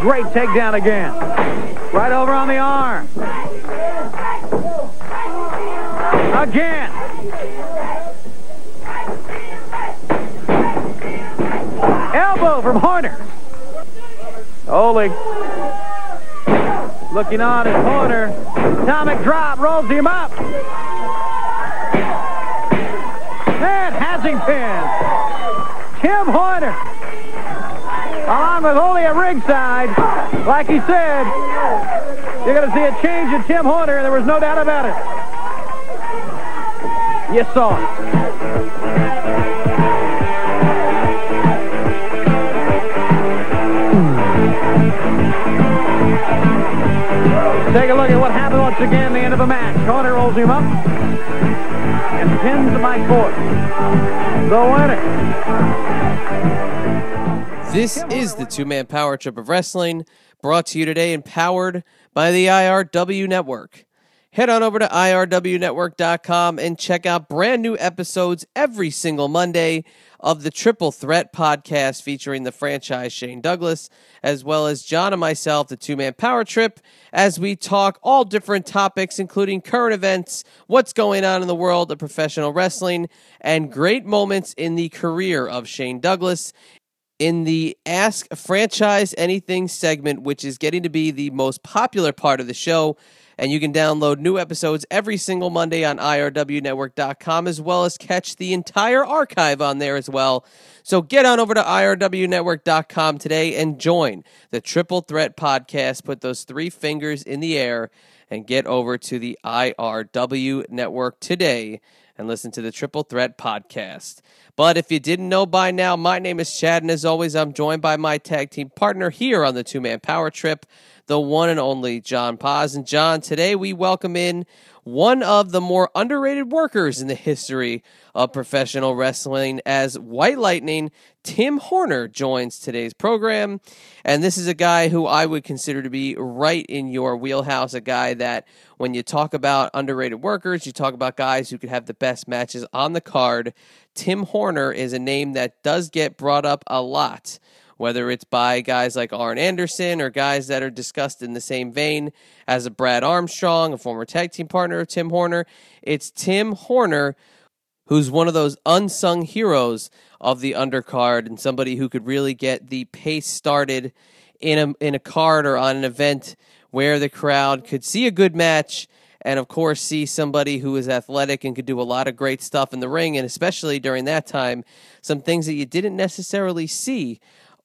Great takedown again. Right over on the arm. Again. Elbow from Horner. Ole looking on at Horner. Atomic drop rolls him up. And Hasington. Tim Horner with Ole at ringside. Like he said, you're going to see a change in Tim Horner. There was no doubt about it. You saw it. Take a look at what happened once again, the end of the match. Horner rolls him up and pins Mike Ford. The winner. This is the two man power trip of wrestling, brought to you today and powered by the IRW Network. Head on over to IRWNetwork.com and check out brand new episodes every single Monday of the Triple Threat podcast featuring the franchise Shane Douglas, as well as John and myself, the two man power trip, as we talk all different topics, including current events, what's going on in the world of professional wrestling, and great moments in the career of Shane Douglas in the Ask Franchise Anything segment, which is getting to be the most popular part of the show. And you can download new episodes every single Monday on IRWNetwork.com, as well as catch the entire archive on there as well. So get on over to IRWNetwork.com today and join the Triple Threat Podcast. Put those three fingers in the air and get over to the IRW Network today and listen to the Triple Threat Podcast. But if you didn't know by now, my name is Chad, and as always, I'm joined by my tag team partner here on the two man power trip, the one and only John Paz. And John, today we welcome in one of the more underrated workers in the history of professional wrestling as White Lightning. Tim Horner joins today's program. And this is a guy who I would consider to be right in your wheelhouse, a guy that when you talk about underrated workers, you talk about guys who could have the best matches on the card. Tim Horner is a name that does get brought up a lot whether it's by guys like Arn Anderson or guys that are discussed in the same vein as a Brad Armstrong, a former tag team partner of Tim Horner. It's Tim Horner who's one of those unsung heroes of the undercard and somebody who could really get the pace started in a in a card or on an event where the crowd could see a good match and of course see somebody who is athletic and could do a lot of great stuff in the ring and especially during that time some things that you didn't necessarily see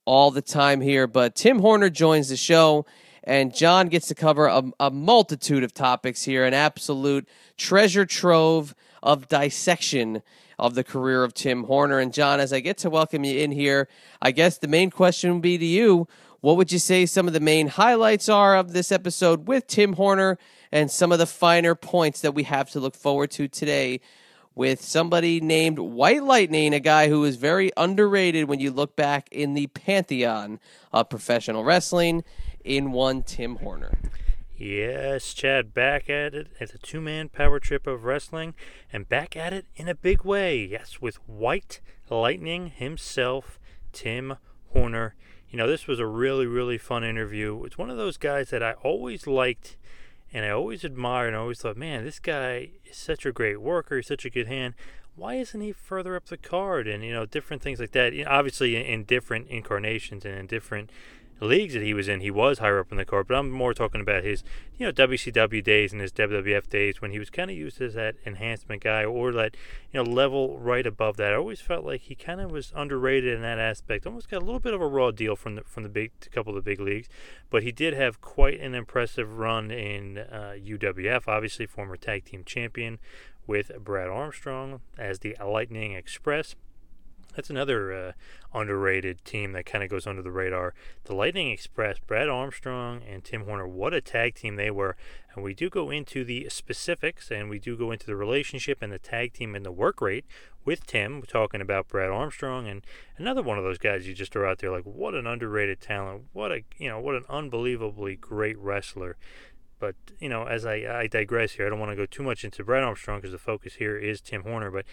all the time here but tim horner joins the show and john gets to cover a, a multitude of topics here an absolute treasure trove of dissection of the career of tim horner. And john as i get to welcome you in here i guess the main question would be to you what would you say some of the main highlights are of this episode with tim horner and some of the finer points that we have to look forward to today with somebody named White Lightning, a guy who is very underrated when you look back in the pantheon of professional wrestling in one Tim Horner. Yes, Chad, back at it at the two man power trip of wrestling, and back at it in a big way. Yes, with White Lightning himself, Tim Horner. You know, this was a really, really fun interview. It's one of those guys that I always liked and I always admired and I always thought, man, this guy is such a great worker, he's such a good hand. Why isn't he further up the card? And, you know, different things like that. You know, obviously, in, in different incarnations and in different leagues that he was in, he was higher up in the card. But I'm more talking about his, you know, WCW days and his WWF days when he was kind of used as that enhancement guy or that, you know, level right above that. I always felt like he kind of was underrated in that aspect. Almost got a little bit of a raw deal from the from the big couple of the big leagues, but he did have quite an impressive run in uh, UWF. Obviously, former tag team champion with Brad Armstrong as the Lightning Express. That's another uh, underrated team that kind of goes under the radar. The Lightning Express, Brad Armstrong and Tim Horner, what a tag team they were. And we do go into the specifics and we do go into the relationship and the tag team and the work rate with Tim. Talking about Brad Armstrong and another one of those guys you just throw out there like, what an underrated talent. What a, you know, what an unbelievably great wrestler. But, you know, as I, I digress here, I don't want to go too much into Brad Armstrong because the focus here is Tim Horner. But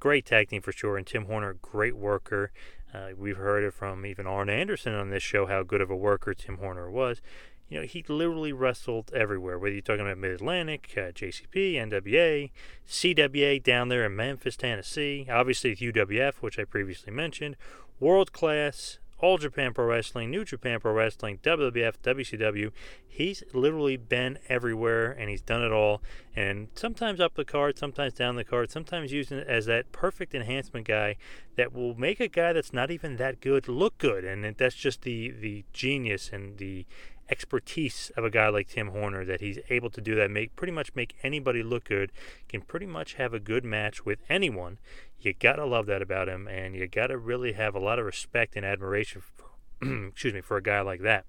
great tag team for sure. And Tim Horner, great worker. Uh, we've heard it from even Arn Anderson on this show how good of a worker Tim Horner was. You know, he literally wrestled everywhere, whether you're talking about Mid Atlantic, uh, JCP, NWA, CWA down there in Memphis, Tennessee, obviously with UWF, which I previously mentioned, world class, all Japan Pro Wrestling, New Japan Pro Wrestling, WWF, WCW. He's literally been everywhere and he's done it all. And sometimes up the card, sometimes down the card, sometimes using it as that perfect enhancement guy that will make a guy that's not even that good look good. And that's just the, the genius and the expertise of a guy like Tim Horner that he's able to do that make pretty much make anybody look good can pretty much have a good match with anyone you gotta love that about him and you gotta really have a lot of respect and admiration for, excuse me for a guy like that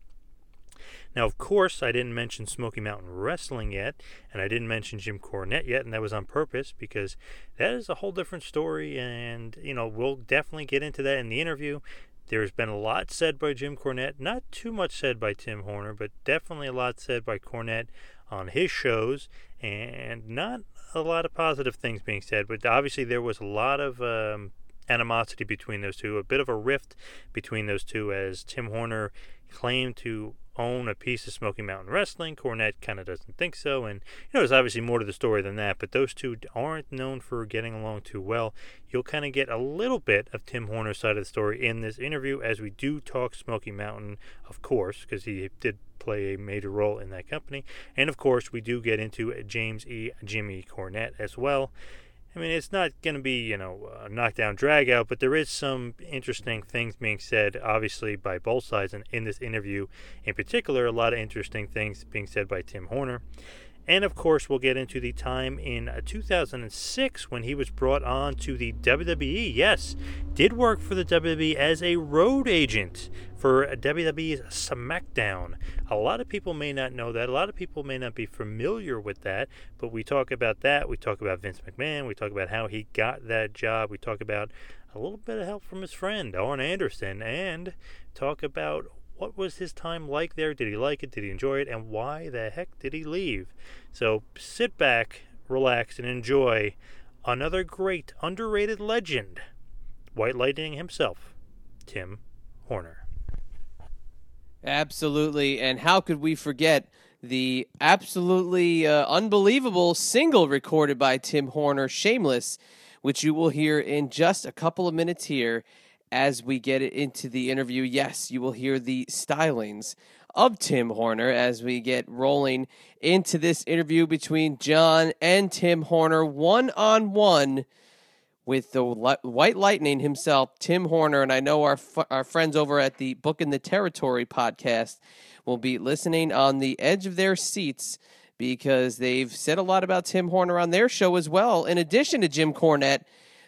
now, of course, I didn't mention Smoky Mountain Wrestling yet, and I didn't mention Jim Cornette yet, and that was on purpose because that is a whole different story, and, you know, we'll definitely get into that in the interview. There's been a lot said by Jim Cornette, not too much said by Tim Horner, but definitely a lot said by Cornette on his shows, and not a lot of positive things being said. But obviously, there was a lot of um, animosity between those two, a bit of a rift between those two, as Tim Horner claimed to own a piece of Smoky Mountain Wrestling. Cornette kind of doesn't think so, and you know, there's obviously more to the story than that. But those two aren't known for getting along too well. You'll kind of get a little bit of Tim Horner's side of the story in this interview, as we do talk Smoky Mountain, of course, because he did play a major role in that company, and of course, we do get into James E. Jimmy Cornette as well. I mean, it's not going to be, you know, a knockdown drag out, but there is some interesting things being said, obviously, by both sides. And in this interview, in particular, a lot of interesting things being said by Tim Horner. And of course, we'll get into the time in uh, 2006 when he was brought on to the WWE. Yes, did work for the WWE as a road agent for WWE's SmackDown. A lot of people may not know that. A lot of people may not be familiar with that. But we talk about that. We talk about Vince McMahon. We talk about how he got that job. We talk about a little bit of help from his friend, Arn Anderson, and talk about what was his time like there? Did he like it? Did he enjoy it? And why the heck did he leave? So sit back, relax, and enjoy another great underrated legend, White Lightning himself, Tim Horner. Absolutely. And how could we forget the absolutely uh, unbelievable single recorded by Tim Horner, Shameless, which you will hear in just a couple of minutes here as we get into the interview. Yes, you will hear the stylings of Tim Horner as we get rolling into this interview between John and Tim Horner one on one with the White Lightning himself, Tim Horner. And I know our, our friends over at the Book in the Territory podcast will be listening on the edge of their seats because they've said a lot about Tim Horner on their show as well, in addition to Jim Cornette.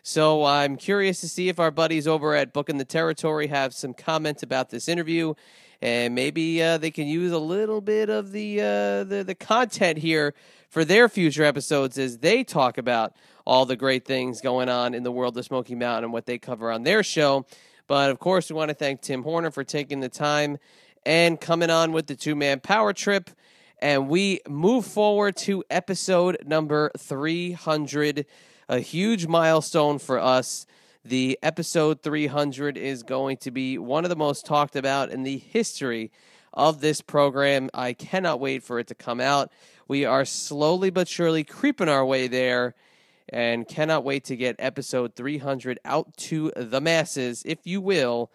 So I'm curious to see if our buddies over at Book in the Territory have some comments about this interview, and maybe uh, they can use a little bit of the, uh, the the content here for their future episodes as they talk about all the great things going on in the world of Smoky Mountain and what they cover on their show. But of course, we want to thank Tim Horner for taking the time and coming on with the two man power trip. And we move forward to episode number 300, a huge milestone for us. The episode 300 is going to be one of the most talked about in the history of this program. I cannot wait for it to come out. We are slowly but surely creeping our way there and cannot wait to get episode 300 out to the masses, if you will.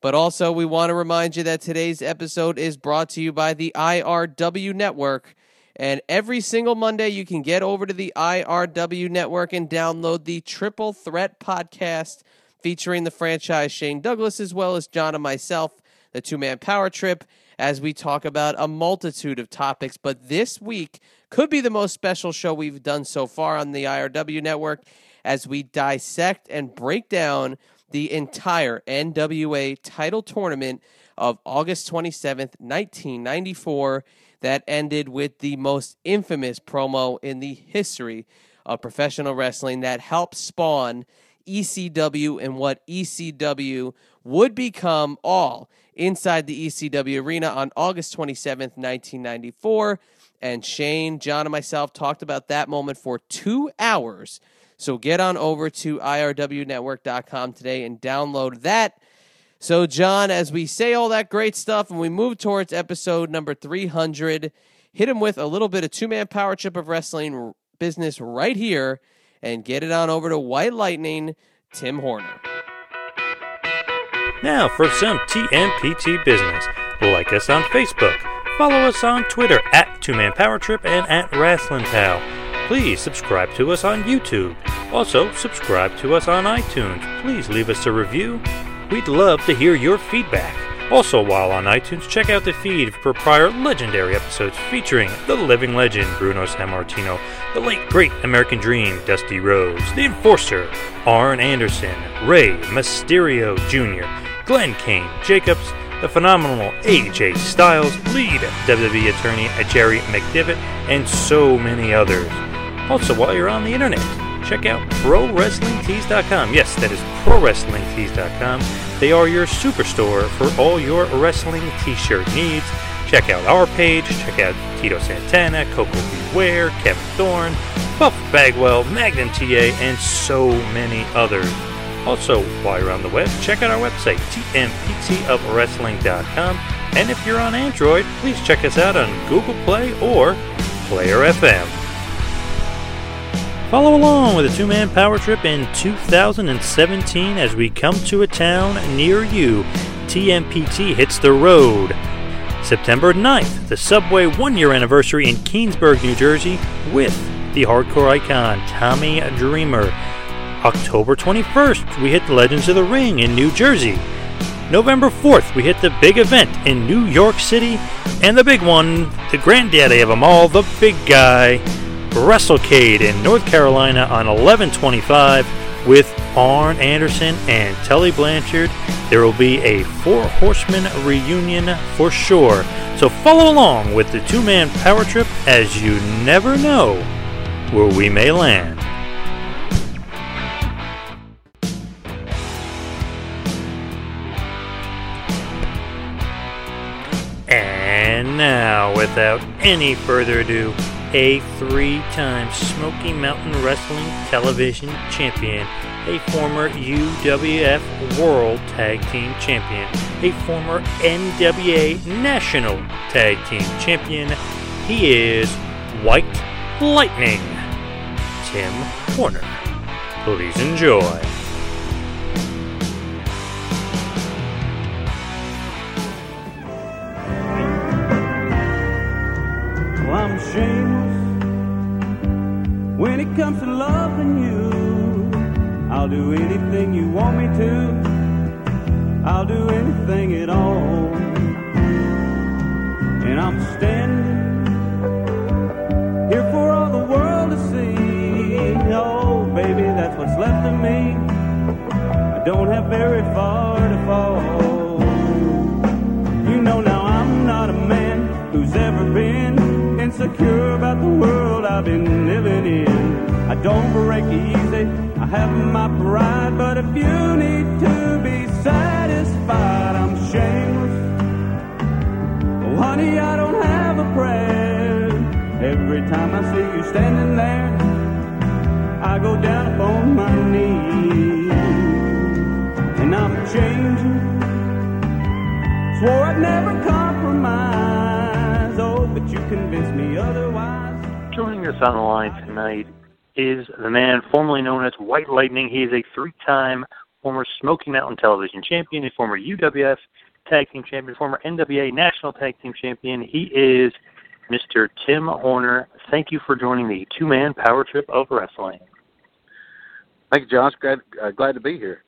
But also, we want to remind you that today's episode is brought to you by the IRW Network. And every single Monday, you can get over to the IRW Network and download the Triple Threat podcast featuring the franchise Shane Douglas, as well as John and myself, the two man power trip, as we talk about a multitude of topics. But this week could be the most special show we've done so far on the IRW network as we dissect and break down the entire NWA title tournament of August 27th, 1994, that ended with the most infamous promo in the history of professional wrestling that helped spawn ECW and what ECW would become all inside the ECW arena on August 27th, 1994. And Shane, John, and myself talked about that moment for two hours. So get on over to IRWnetwork.com today and download that. So, John, as we say all that great stuff and we move towards episode number 300, hit him with a little bit of two man power trip of wrestling business right here and get it on over to White Lightning, Tim Horner. Now for some TMPT business. Like us on Facebook. Follow us on Twitter at Two Man Power Trip and at Wrestling Pal. Please subscribe to us on YouTube. Also, subscribe to us on iTunes. Please leave us a review. We'd love to hear your feedback. Also, while on iTunes, check out the feed for prior legendary episodes featuring the living legend Bruno Sammartino, the late great American Dream Dusty Rhodes, the Enforcer Arn Anderson, Rey Mysterio Jr., Glenn Kane Jacobs, the phenomenal AJ Styles, lead WWE attorney Jerry McDevitt, and so many others. Also, while you're on the internet, check out ProWrestlingTees.com. Yes, that is ProWrestlingTees.com. They are your superstore for all your wrestling t-shirt needs. Check out our page, check out Tito Santana, Coco Beware, Ware, Kevin Thorn, Buff Bagwell, Magnum TA, and so many others. Also, while you're on the web, check out our website, tmptofwrestling.com. And if you're on Android, please check us out on Google Play or Player FM. Follow along with a two man power trip in 2017 as we come to a town near you. TMPT hits the road. September 9th, the Subway one year anniversary in Keansburg, New Jersey, with the hardcore icon Tommy Dreamer. October 21st, we hit the Legends of the Ring in New Jersey. November 4th, we hit the big event in New York City. And the big one, the granddaddy of them all, the big guy, WrestleCade in North Carolina on 1125 with Arn Anderson and Tully Blanchard. There will be a Four Horsemen reunion for sure. So follow along with the two man power trip as you never know where we may land. And now, without any further ado, a three time Smoky Mountain Wrestling Television Champion, a former UWF World Tag Team Champion, a former NWA National Tag Team Champion. He is White Lightning, Tim Horner. Please enjoy. It comes to loving you, I'll do anything you want me to. I'll do anything at all. And I'm standing here for all the world to see. Oh, baby, that's what's left of me. I don't have very far to fall. You know now I'm not a man who's ever been insecure about the world I've been living in. I don't break easy, I have my pride, but if you need to be satisfied, I'm shameless. Oh, honey, I don't have a prayer. Every time I see you standing there, I go down upon my knees. And I'm changing. Swore I'd never compromise. Oh, but you convinced me otherwise. Joining us on the line tonight is the man formerly known as White Lightning. He is a three-time former Smoky Mountain Television Champion, a former UWF Tag Team Champion, former NWA National Tag Team Champion. He is Mr. Tim Horner. Thank you for joining the two-man power trip of wrestling. Thank you, Josh. Glad uh, glad to be here.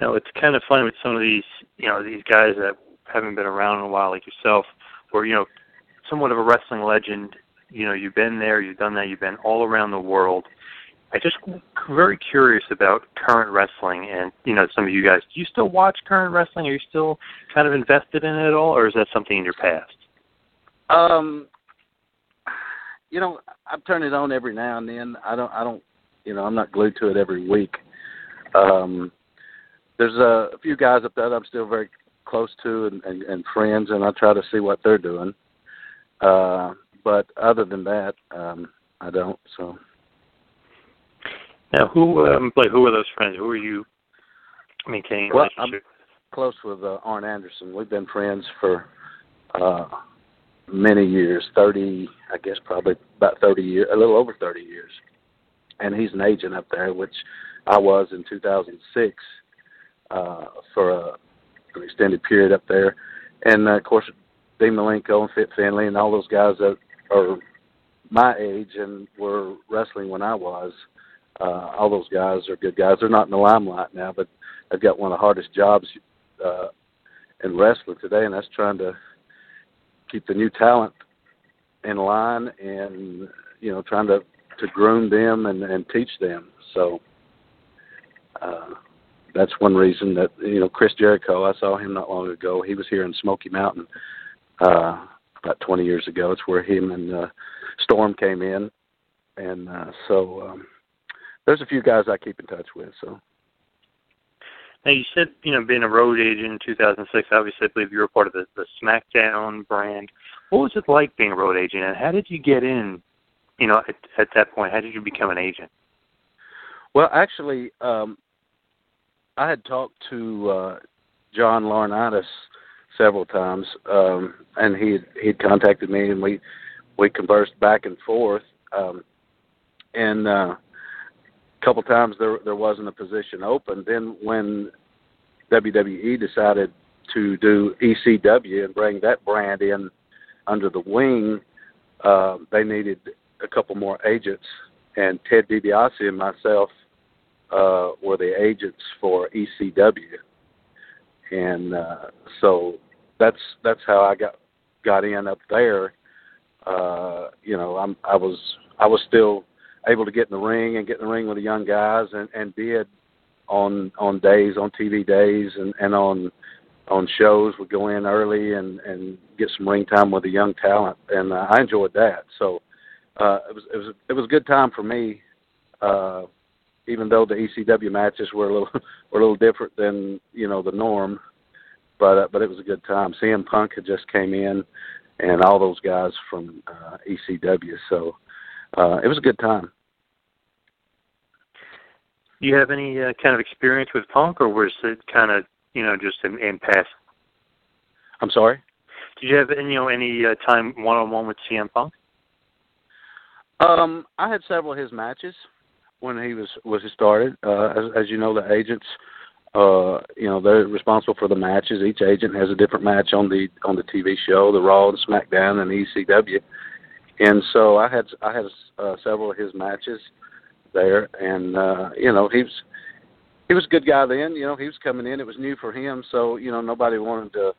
Now it's kind of fun with some of these, you know, these guys that haven't been around in a while, like yourself, where you know, somewhat of a wrestling legend. You know, you've been there, you've done that, you've been all around the world. I just very curious about current wrestling, and you know, some of you guys, do you still watch current wrestling? Are you still kind of invested in it at all, or is that something in your past? Um, you know, I turn it on every now and then. I don't, I don't, you know, I'm not glued to it every week. Um, there's a, few guys up there that I'm still very close to and, and, and friends, and I try to see what they're doing. Uh, but other than that, um, I don't. So. Now, who um, like who are those friends? Who are you maintaining well? I'm close with uh, Arn Anderson. We've been friends for uh, many years, thirty, I guess, probably about thirty years, a little over thirty years. And he's an agent up there, which I was in 2006 uh, for a, an extended period up there. And uh, of course, Dean Malenko and Fit Finlay and all those guys that are my age and were wrestling when I was. Uh, all those guys are good guys. They're not in the limelight now, but they've got one of the hardest jobs uh, in wrestling today, and that's trying to keep the new talent in line and you know trying to to groom them and and teach them. So uh, that's one reason that you know Chris Jericho. I saw him not long ago. He was here in Smoky Mountain uh, about 20 years ago. It's where him and uh, Storm came in, and uh, so um, there's a few guys I keep in touch with. So. Now you said you know being a road agent in 2006. Obviously, I believe you were part of the, the SmackDown brand. What was it like being a road agent, and how did you get in? You know, at, at that point, how did you become an agent? Well, actually, um, I had talked to uh, John Laurinaitis several times, um, and he he'd contacted me, and we we conversed back and forth. Um, and uh, a couple times there there wasn't a position open. Then when WWE decided to do ECW and bring that brand in under the wing, uh, they needed a couple more agents, and Ted DiBiase and myself uh, were the agents for ECW, and uh, so that's that's how I got got in up there. Uh, you know, I'm I was I was still able to get in the ring and get in the ring with the young guys, and and did on on days on TV days and and on on shows would go in early and and get some ring time with the young talent, and uh, I enjoyed that. So uh, it was it was it was a good time for me. Uh, even though the ECW matches were a little were a little different than you know the norm, but uh, but it was a good time. CM Punk had just came in, and all those guys from uh, ECW, so uh, it was a good time. Do you have any uh, kind of experience with Punk, or was it kind of you know just in, in past? I'm sorry. Did you have any, you know any uh, time one on one with CM Punk? Um, I had several of his matches when he was was started. Uh, as, as you know, the agents, uh, you know, they're responsible for the matches. Each agent has a different match on the on the TV show, the Raw and SmackDown and ECW. and so I had I had uh, several of his matches there, and uh, you know he was he was a good guy then. You know he was coming in; it was new for him, so you know nobody wanted to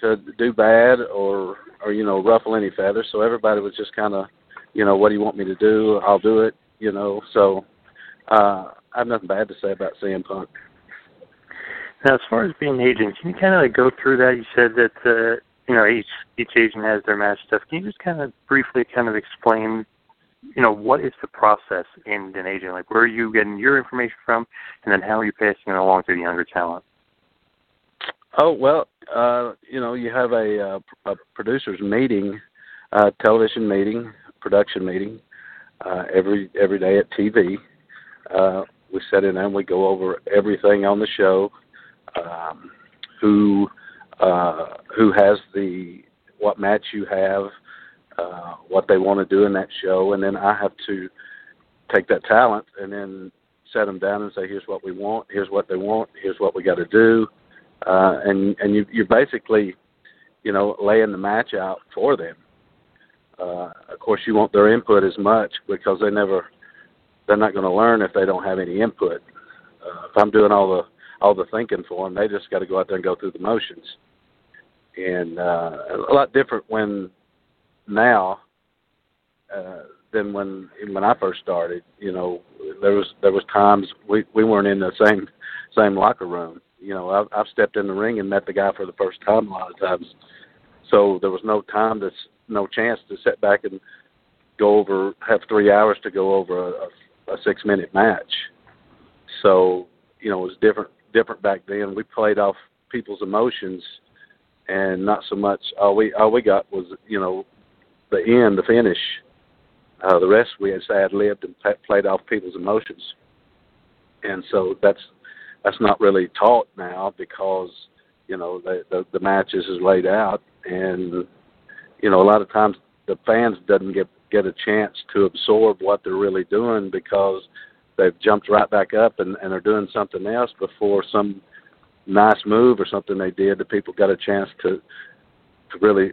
to do bad or or you know ruffle any feathers. So everybody was just kind of you know what do you want me to do? I'll do it. You know so uh, I have nothing bad to say about CM Punk. Now, as far as being an agent, can you kind of like go through that? You said that uh, you know each each agent has their match stuff. Can you just kind of briefly kind of explain, you know, what is the process in an agent? Like, where are you getting your information from, and then how are you passing it along to the younger talent? Oh well, uh, you know, you have a, uh, a producers meeting, uh, television meeting, production meeting, uh, every every day at TV. Uh, we sit in and we go over everything on the show, um, who uh, who has the what match you have, uh, what they want to do in that show, and then I have to take that talent and then set them down and say, here's what we want, here's what they want, here's what we got to do, uh, and and you, you're basically, you know, laying the match out for them. Uh, of course, you want their input as much because they never, they're not going to learn if they don't have any input. Uh, if I'm doing all the all the thinking for them, they just got to go out there and go through the motions. And uh, a lot different when now uh, than when when I first started. You know, there was there was times we we weren't in the same same locker room. You know, I've, I've stepped in the ring and met the guy for the first time a lot of times. So there was no time to no chance to sit back and go over have three hours to go over a, a, a six minute match. So you know, it was different different back then. We played off people's emotions, and not so much. All we all we got was you know the end, the finish. Uh, the rest we had ad libbed and played off people's emotions, and so that's that's not really taught now because you know the the, the matches is laid out, and you know a lot of times the fans doesn't get get a chance to absorb what they're really doing because they've jumped right back up and, and are doing something else before some nice move or something they did. The people got a chance to to really,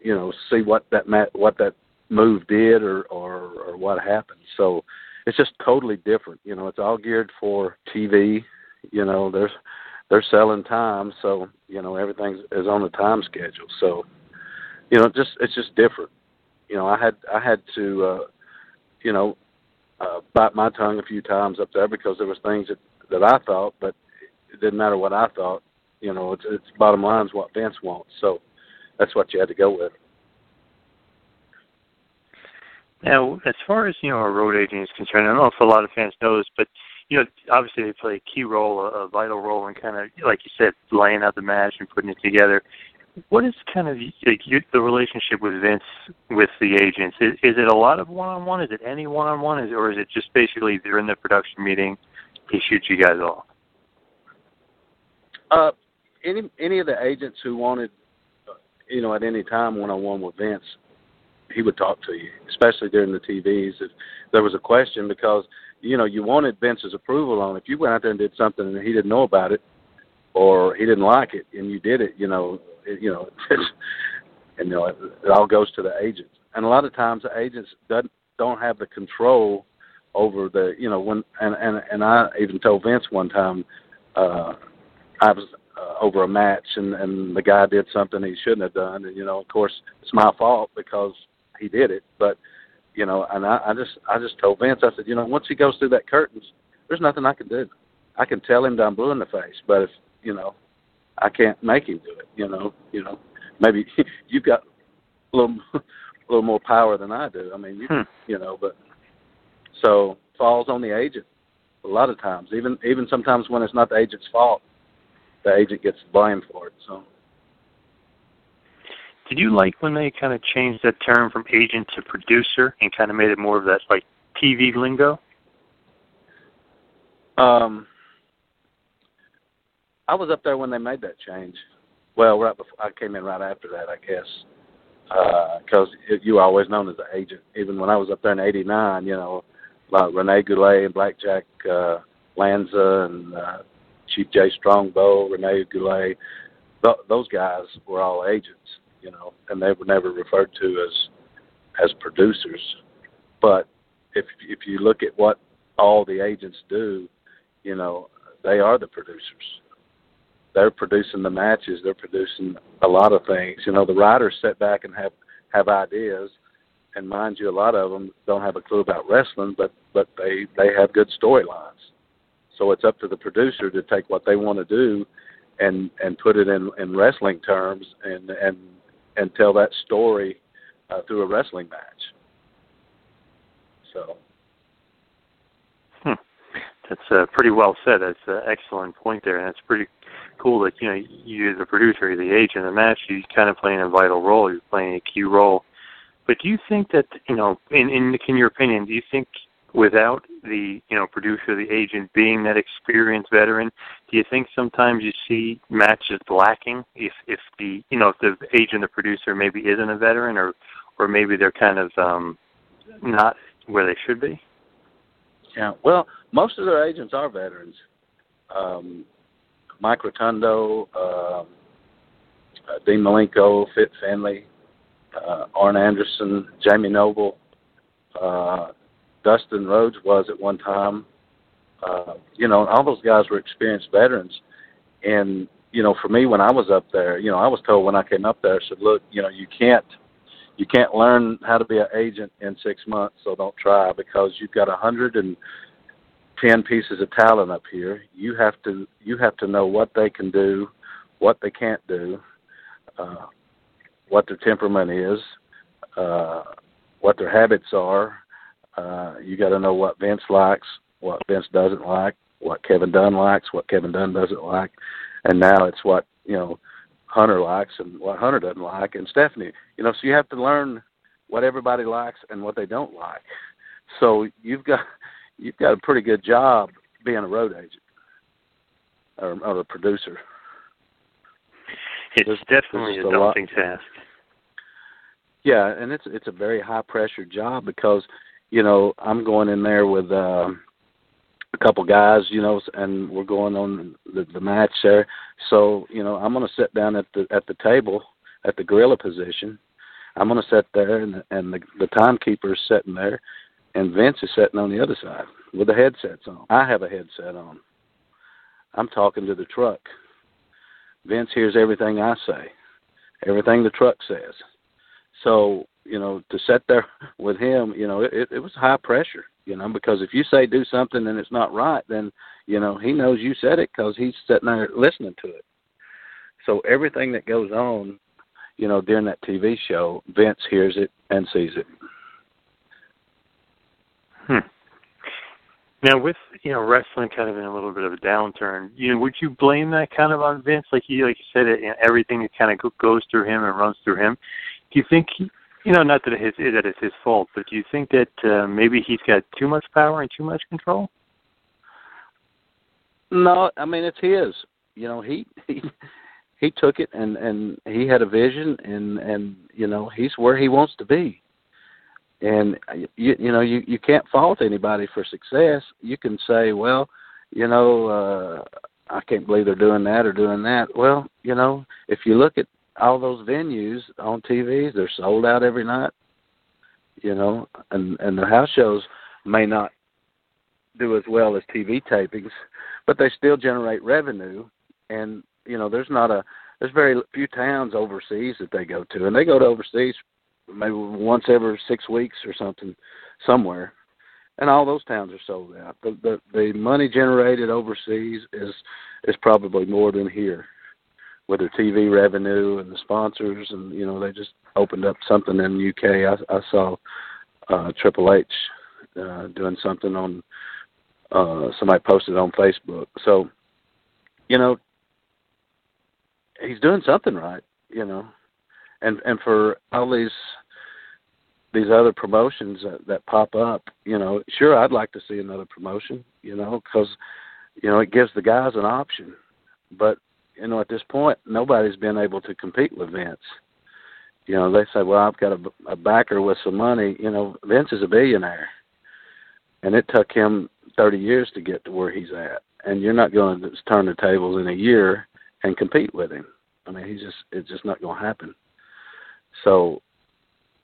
you know, see what that what that move did or, or or what happened. So it's just totally different. You know, it's all geared for TV. You know, there's they're selling time, so you know everything is on the time schedule. So you know, just it's just different. You know, I had I had to, uh, you know, uh, bite my tongue a few times up there because there was things that that I thought, but it didn't matter what I thought. You know, it's, it's bottom line is what Vince wants, so that's what you had to go with. Now, as far as you know, a road agent is concerned, I don't know if a lot of fans know this, but you know, obviously they play a key role, a, a vital role in kind of, like you said, laying out the match and putting it together what is kind of like you, the relationship with Vince with the agents? Is, is it a lot of one-on-one? Is it any one-on-one? Is or is it just basically they're in the production meeting, he shoots you guys off? Uh, any any of the agents who wanted, you know, at any time one-on-one with Vince, he would talk to you, especially during the TVs if there was a question because you know you wanted Vince's approval on. If you went out there and did something and he didn't know about it, or he didn't like it and you did it, you know, you know, and you know, it, it all goes to the agents. And a lot of times the agents doesn't don't have the control over the, you know, when and and and I even told Vince one time, uh, I was uh, over a match and and the guy did something he shouldn't have done, and you know, of course, it's my fault because he did it, but you know, and I, I just I just told Vince, I said, you know, once he goes through that curtains, there's nothing I can do. I can tell him that I'm blue in the face, but if you know, I can't make him do it. You know, you know, maybe you've got a little, a little more power than I do. I mean, you, hmm. you know, but so falls on the agent a lot of times. Even even sometimes when it's not the agent's fault, the agent gets blamed for it. So. Did you like when they kind of changed that term from agent to producer and kind of made it more of that like TV lingo? Um, I was up there when they made that change. Well, right before I came in right after that, I guess, because uh, you were always known as the agent. Even when I was up there in '89, you know, like Rene Goulet and Blackjack uh, Lanza and uh, Chief Jay Strongbow, Rene Goulet, th- those guys were all agents, you know, and they were never referred to as as producers. But if if you look at what all the agents do, you know, they are the producers. They're producing the matches. They're producing a lot of things. You know, the writers sit back and have have ideas, and mind you, a lot of them don't have a clue about wrestling, but but they they have good storylines. So it's up to the producer to take what they want to do, and and put it in in wrestling terms, and and and tell that story uh, through a wrestling match. So. Hmm. That's uh, pretty well said. That's an excellent point there, and it's pretty cool that you know you're the producer, you're the agent. The match, you're kind of playing a vital role. You're playing a key role. But do you think that you know, in in, in your opinion, do you think without the you know producer, the agent being that experienced veteran, do you think sometimes you see matches lacking if if the you know if the agent, the producer maybe isn't a veteran, or or maybe they're kind of um not where they should be? Yeah, well, most of their agents are veterans. Um, Mike Rotundo, uh, uh, Dean Malenko, Fit Finlay, uh, Arn Anderson, Jamie Noble, uh, Dustin Rhodes was at one time. Uh, you know, all those guys were experienced veterans. And, you know, for me when I was up there, you know, I was told when I came up there, I said, look, you know, you can't you can't learn how to be an agent in six months, so don't try because you've got a hundred and ten pieces of talent up here. You have to you have to know what they can do, what they can't do, uh, what their temperament is, uh, what their habits are. Uh, you got to know what Vince likes, what Vince doesn't like, what Kevin Dunn likes, what Kevin Dunn doesn't like, and now it's what you know Hunter likes and what Hunter doesn't like, and Stephanie. You know, so you have to learn what everybody likes and what they don't like. So you've got you've got a pretty good job being a road agent or, or a producer. It's definitely a daunting task. Yeah, and it's it's a very high pressure job because you know I'm going in there with. Uh, a couple guys, you know, and we're going on the, the match there. So, you know, I'm going to sit down at the at the table at the gorilla position. I'm going to sit there, and and the the timekeeper is sitting there, and Vince is sitting on the other side with the headsets on. I have a headset on. I'm talking to the truck. Vince hears everything I say, everything the truck says. So, you know, to sit there with him, you know, it, it was high pressure you know, because if you say do something and it's not right, then you know he knows you said it because he's sitting there listening to it. So everything that goes on, you know, during that TV show, Vince hears it and sees it. Hmm. Now, with you know wrestling kind of in a little bit of a downturn, you know, would you blame that kind of on Vince? Like you, like you said, it, you know, everything that kind of goes through him and runs through him. Do you think you know, not that it's that it's his fault, but do you think that uh, maybe he's got too much power and too much control? No, I mean it's his. You know, he he he took it and and he had a vision and and you know he's where he wants to be. And you you know you you can't fault anybody for success. You can say, well, you know, uh I can't believe they're doing that or doing that. Well, you know, if you look at all those venues on TVs, they're sold out every night. You know, and and the house shows may not do as well as TV tapings, but they still generate revenue. And you know, there's not a there's very few towns overseas that they go to, and they go to overseas maybe once every six weeks or something somewhere, and all those towns are sold out. The the, the money generated overseas is is probably more than here with TV revenue and the sponsors, and you know they just opened up something in the UK. I, I saw uh, Triple H uh, doing something on uh, somebody posted on Facebook. So, you know, he's doing something right. You know, and and for all these these other promotions that, that pop up, you know, sure I'd like to see another promotion. You know, because you know it gives the guys an option, but you know, at this point, nobody's been able to compete with Vince. You know, they say, well, I've got a, a backer with some money. You know, Vince is a billionaire, and it took him 30 years to get to where he's at. And you're not going to turn the tables in a year and compete with him. I mean, he's just it's just not going to happen. So,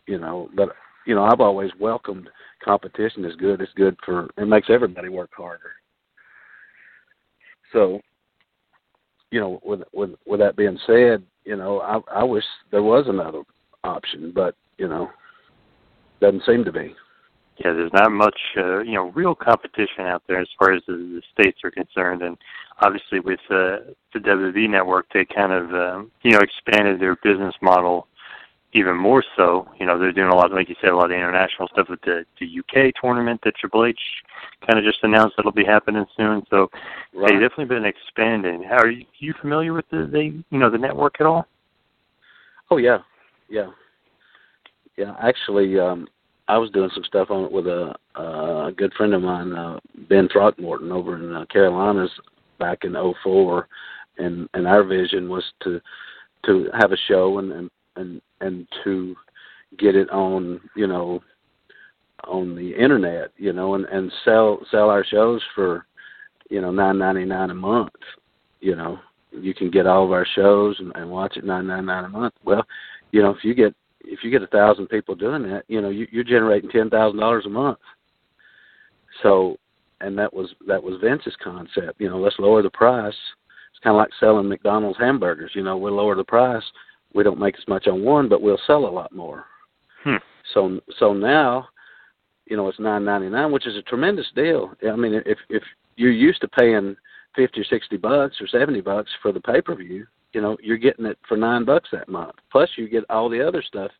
you know, but you know, I've always welcomed competition is good. It's good for it makes everybody work harder. So, you know, with with with that being said, you know, I I wish there was another option, but you know, doesn't seem to be. Yeah, there's not much, uh, you know, real competition out there as far as the, the states are concerned, and obviously with uh, the WWE network, they kind of, um, you know, expanded their business model even more so. You know, they're doing a lot, like you said, a lot of international stuff with the the UK tournament that Triple H kind of just announced that'll be happening soon. So Right. they've definitely been expanding. How are you, you familiar with the they, you know, the network at all? Oh yeah, yeah, yeah. Actually, um, I was doing some stuff on it with a, uh, a good friend of mine, uh, Ben Throckmorton, over in uh, Carolinas back in '04, and and our vision was to to have a show and and and, and to get it on, you know, on the internet, you know, and and sell sell our shows for, you know, nine ninety nine a month, you know. You can get all of our shows and, and watch it nine nine nine a month. Well, you know, if you get if you get a thousand people doing that, you know, you, you're generating ten thousand dollars a month. So, and that was that was Vince's concept. You know, let's lower the price. It's kind of like selling McDonald's hamburgers. You know, we'll lower the price. We don't make as much on one, but we'll sell a lot more. Hmm. So, so now, you know, it's nine ninety nine, which is a tremendous deal. I mean, if if you're used to paying fifty or sixty bucks or seventy bucks for the pay per view, you know, you're getting it for nine bucks that month. Plus, you get all the other stuff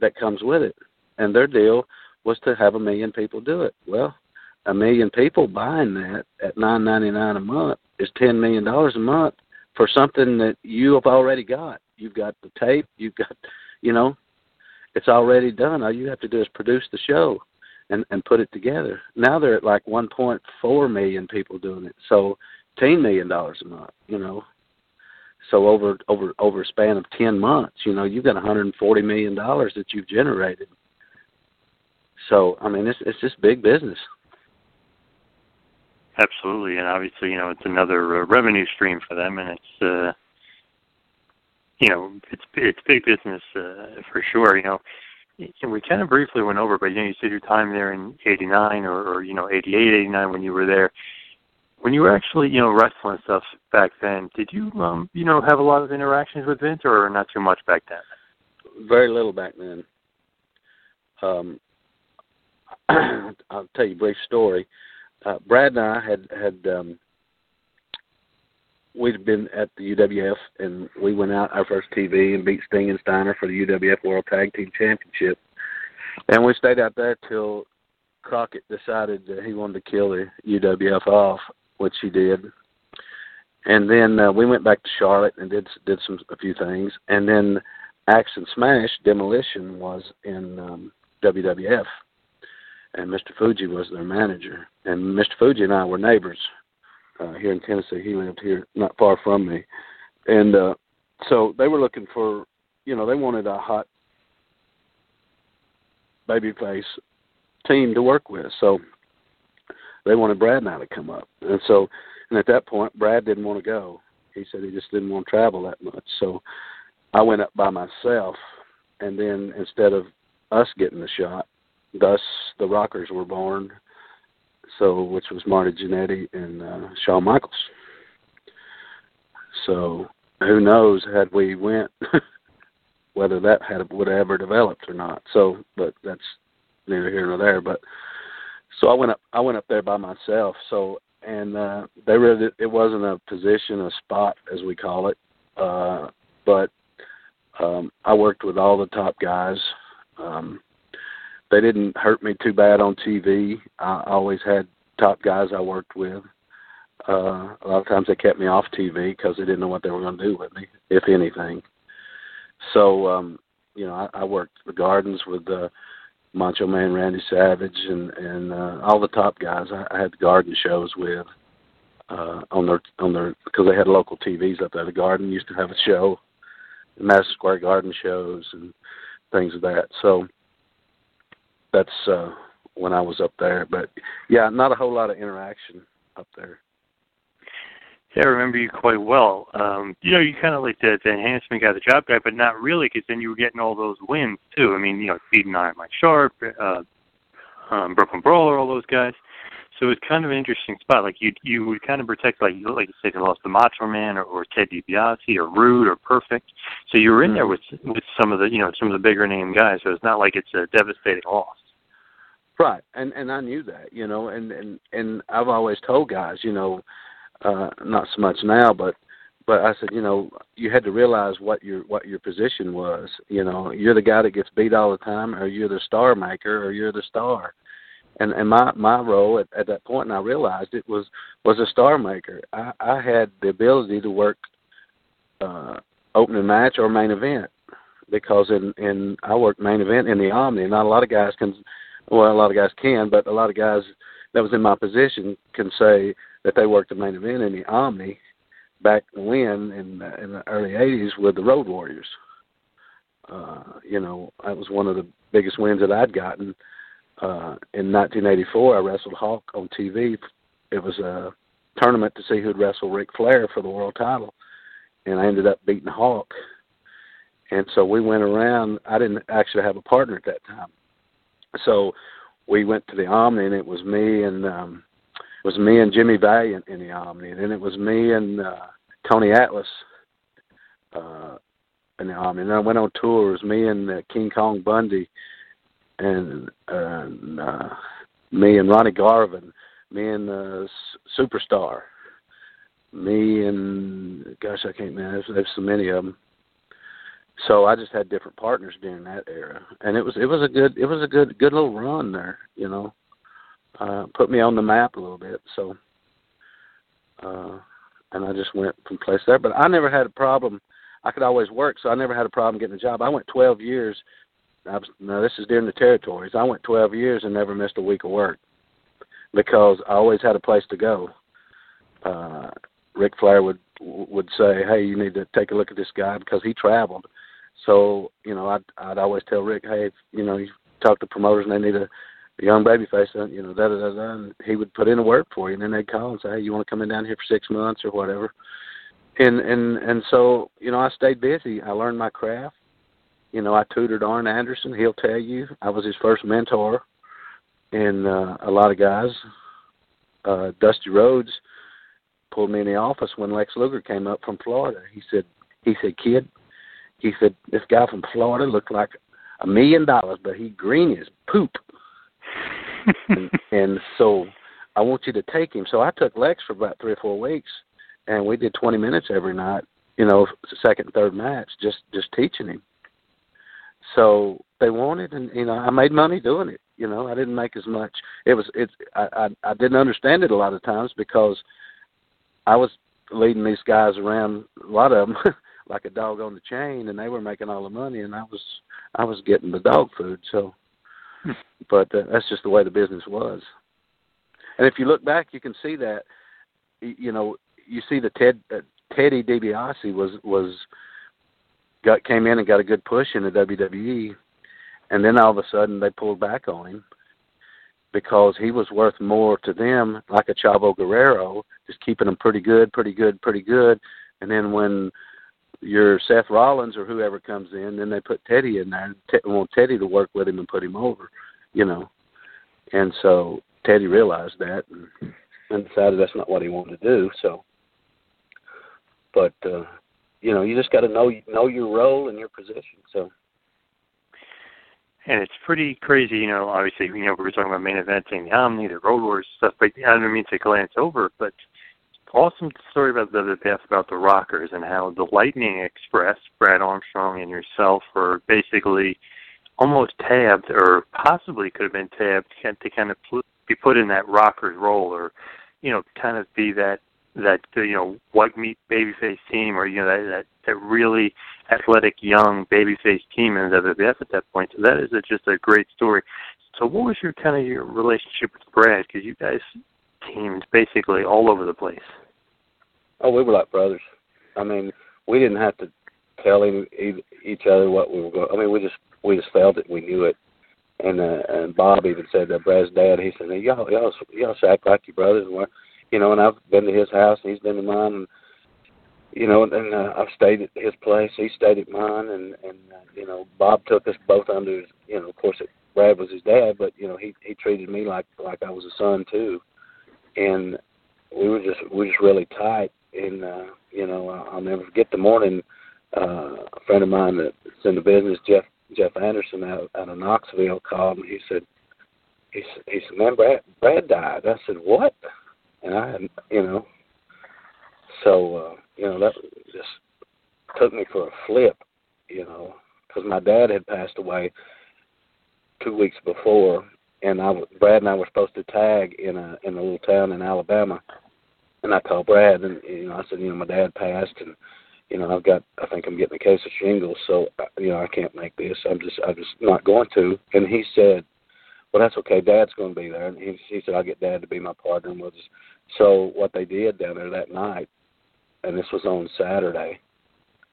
that comes with it. And their deal was to have a million people do it. Well, a million people buying that at nine ninety nine a month is ten million dollars a month for something that you have already got. You've got the tape. You've got, you know, it's already done. All you have to do is produce the show and and put it together. Now they're at like 1.4 million people doing it. So 10 million dollars a month, you know. So over over over a span of 10 months, you know, you've got 140 million dollars that you've generated. So, I mean, it's it's just big business. Absolutely, and obviously, you know, it's another uh, revenue stream for them, and it's, uh, you know, it's it's big business uh, for sure. You know, and we kind of briefly went over, but you know, you said your time there in '89 or, or you know '88, '89 when you were there. When you were actually, you know, wrestling stuff back then, did you, um, you know, have a lot of interactions with Vince, or not too much back then? Very little back then. Um, I'll tell you a brief story. Uh, Brad and I had had um, we'd been at the UWF and we went out our first TV and beat Sting and Steiner for the UWF World Tag Team Championship, and we stayed out there till Crockett decided that he wanted to kill the UWF off, which he did. And then uh, we went back to Charlotte and did did some a few things, and then Axe and Smash Demolition was in um, WWF, and Mr. Fuji was their manager. And Mr. Fuji and I were neighbors uh, here in Tennessee. He lived here not far from me, and uh, so they were looking for, you know, they wanted a hot babyface team to work with. So they wanted Brad and I to come up, and so and at that point Brad didn't want to go. He said he just didn't want to travel that much. So I went up by myself, and then instead of us getting the shot, thus the Rockers were born. So which was Marty Jannetty and uh, Shawn Michaels. So who knows had we went whether that had would have ever developed or not. So but that's neither here nor there. But so I went up I went up there by myself. So and uh they really it wasn't a position, a spot as we call it. Uh but um I worked with all the top guys. Um they didn't hurt me too bad on TV. I always had top guys I worked with. Uh, a lot of times they kept me off TV because they didn't know what they were going to do with me, if anything. So, um, you know, I, I worked the Gardens with uh, Macho Man Randy Savage and and uh, all the top guys. I, I had garden shows with uh, on their on their because they had local TVs up there. The Garden used to have a show, Madison Square Garden shows and things of that. So that's uh when I was up there. But yeah, not a whole lot of interaction up there. Yeah, I remember you quite well. Um, you know, you kind of like the, the enhancement guy, the job guy, but not really, because then you were getting all those wins too. I mean, you know, beating Iron Mike Sharpe, uh, um, Brooklyn Brawler, all those guys. So it's kind of an interesting spot. Like you, you would kind of protect, like you, like you said, you lost the Macho Man or, or Ted DiBiase or Rude or Perfect. So you were in there with with some of the, you know, some of the bigger name guys. So it's not like it's a devastating loss. Right, and and I knew that, you know, and and and I've always told guys, you know, uh not so much now, but but I said, you know, you had to realize what your what your position was. You know, you're the guy that gets beat all the time, or you're the star maker, or you're the star. And and my my role at, at that point, and I realized it was was a star maker. I, I had the ability to work uh opening match or main event because in in I worked main event in the Omni. Not a lot of guys can well, a lot of guys can, but a lot of guys that was in my position can say that they worked the main event in the Omni back when in the, in the early '80s with the Road Warriors. Uh, you know, that was one of the biggest wins that I'd gotten. Uh, in 1984, I wrestled Hawk on TV. It was a tournament to see who'd wrestle Ric Flair for the world title, and I ended up beating Hawk. And so we went around. I didn't actually have a partner at that time so we went to the Omni, and it was me and um, it was me and Jimmy Valiant in the Omni, and then it was me and uh, Tony Atlas uh, in the Omni. And then I went on tour. It was me and uh, King Kong Bundy, and, and uh, me and Ronnie Garvin, me and uh, Superstar, me and gosh, I can't man. There's, there's so many of them so I just had different partners during that era, and it was it was a good it was a good good little run there, you know, uh, put me on the map a little bit. So, uh, and I just went from place there. But I never had a problem. I could always work, so I never had a problem getting a job. I went 12 years. I now this is during the territories. I went 12 years and never missed a week of work because I always had a place to go. Uh, Ric Flair would would say, "Hey, you need to take a look at this guy because he traveled." So you know, I'd I'd always tell Ric, "Hey, you know, you talk to promoters and they need a, a young baby face, uh, you know, da da da da," and he would put in a word for you, and then they'd call and say, "Hey, you want to come in down here for six months or whatever?" And and and so you know, I stayed busy. I learned my craft. You know, I tutored Arn Anderson. He'll tell you I was his first mentor, and uh, a lot of guys. Uh, Dusty Rhodes pulled me in the office when Lex Luger came up from Florida. He said, he said, kid, he said this guy from Florida looked like a million dollars, but he green as poop. and, and so I want you to take him. So I took Lex for about three or four weeks, and we did 20 minutes every night. You know, second third match, just just teaching him. So they wanted, and you know, I made money doing it. You know, I didn't make as much. It was it's I I, I didn't understand it a lot of times because I was leading these guys around a lot of them like a dog on the chain and they were making all the money and I was I was getting the dog food so hmm. but uh, that's just the way the business was and if you look back you can see that you know you see the Ted uh, Teddy DiBiase was was got came in and got a good push in the WWE and then all of a sudden they pulled back on him because he was worth more to them, like a Chavo Guerrero, just keeping them pretty good, pretty good, pretty good. And then when your Seth Rollins or whoever comes in, then they put Teddy in there and want Teddy to work with him and put him over, you know. And so Teddy realized that and, and decided that's not what he wanted to do. So, but uh, you know, you just got to know know your role and your position. So and it's pretty crazy. You know, obviously, you know, we were talking about main eventing, the Omni, the Road Wars stuff, but I don't mean to glance over, but awesome story about the other past about the Rockers and how the Lightning Express, Brad Armstrong and yourself were basically almost tabbed, or possibly could have been tabbed to kind of be put in that Rockers role, or you know, kind of be that that you know white meat babyface team, or you know that that, that really athletic young babyface team in WWF at that point. So that is a, just a great story. So what was your kind of your relationship with Brad? Because you guys teamed basically all over the place. Oh, we were like brothers. I mean, we didn't have to tell him each other what we were going. I mean, we just we just felt it. We knew it. And uh, and Bob even said that Brad's dad. He said, "Y'all y'all y'all act like your brothers." And we're you know, and I've been to his house and he's been to mine. And, you know, and uh, I've stayed at his place. He stayed at mine, and and uh, you know, Bob took us both under. His, you know, of course, it, Brad was his dad, but you know, he he treated me like like I was a son too, and we were just we were just really tight. And uh, you know, I'll never forget the morning. Uh, a friend of mine that's in the business, Jeff Jeff Anderson out out of Knoxville, called me. He said, he he said, man, Brad Brad died. I said, what? And I had, you know, so uh, you know that just took me for a flip, you know, because my dad had passed away two weeks before, and I Brad and I were supposed to tag in a in a little town in Alabama, and I called Brad and you know I said you know my dad passed and you know I've got I think I'm getting a case of shingles. So uh, you know I can't make this. I'm just I'm just not going to. And he said well that's okay Dad's going to be there and he he said I'll get Dad to be my partner and we'll just so what they did down there that night and this was on Saturday,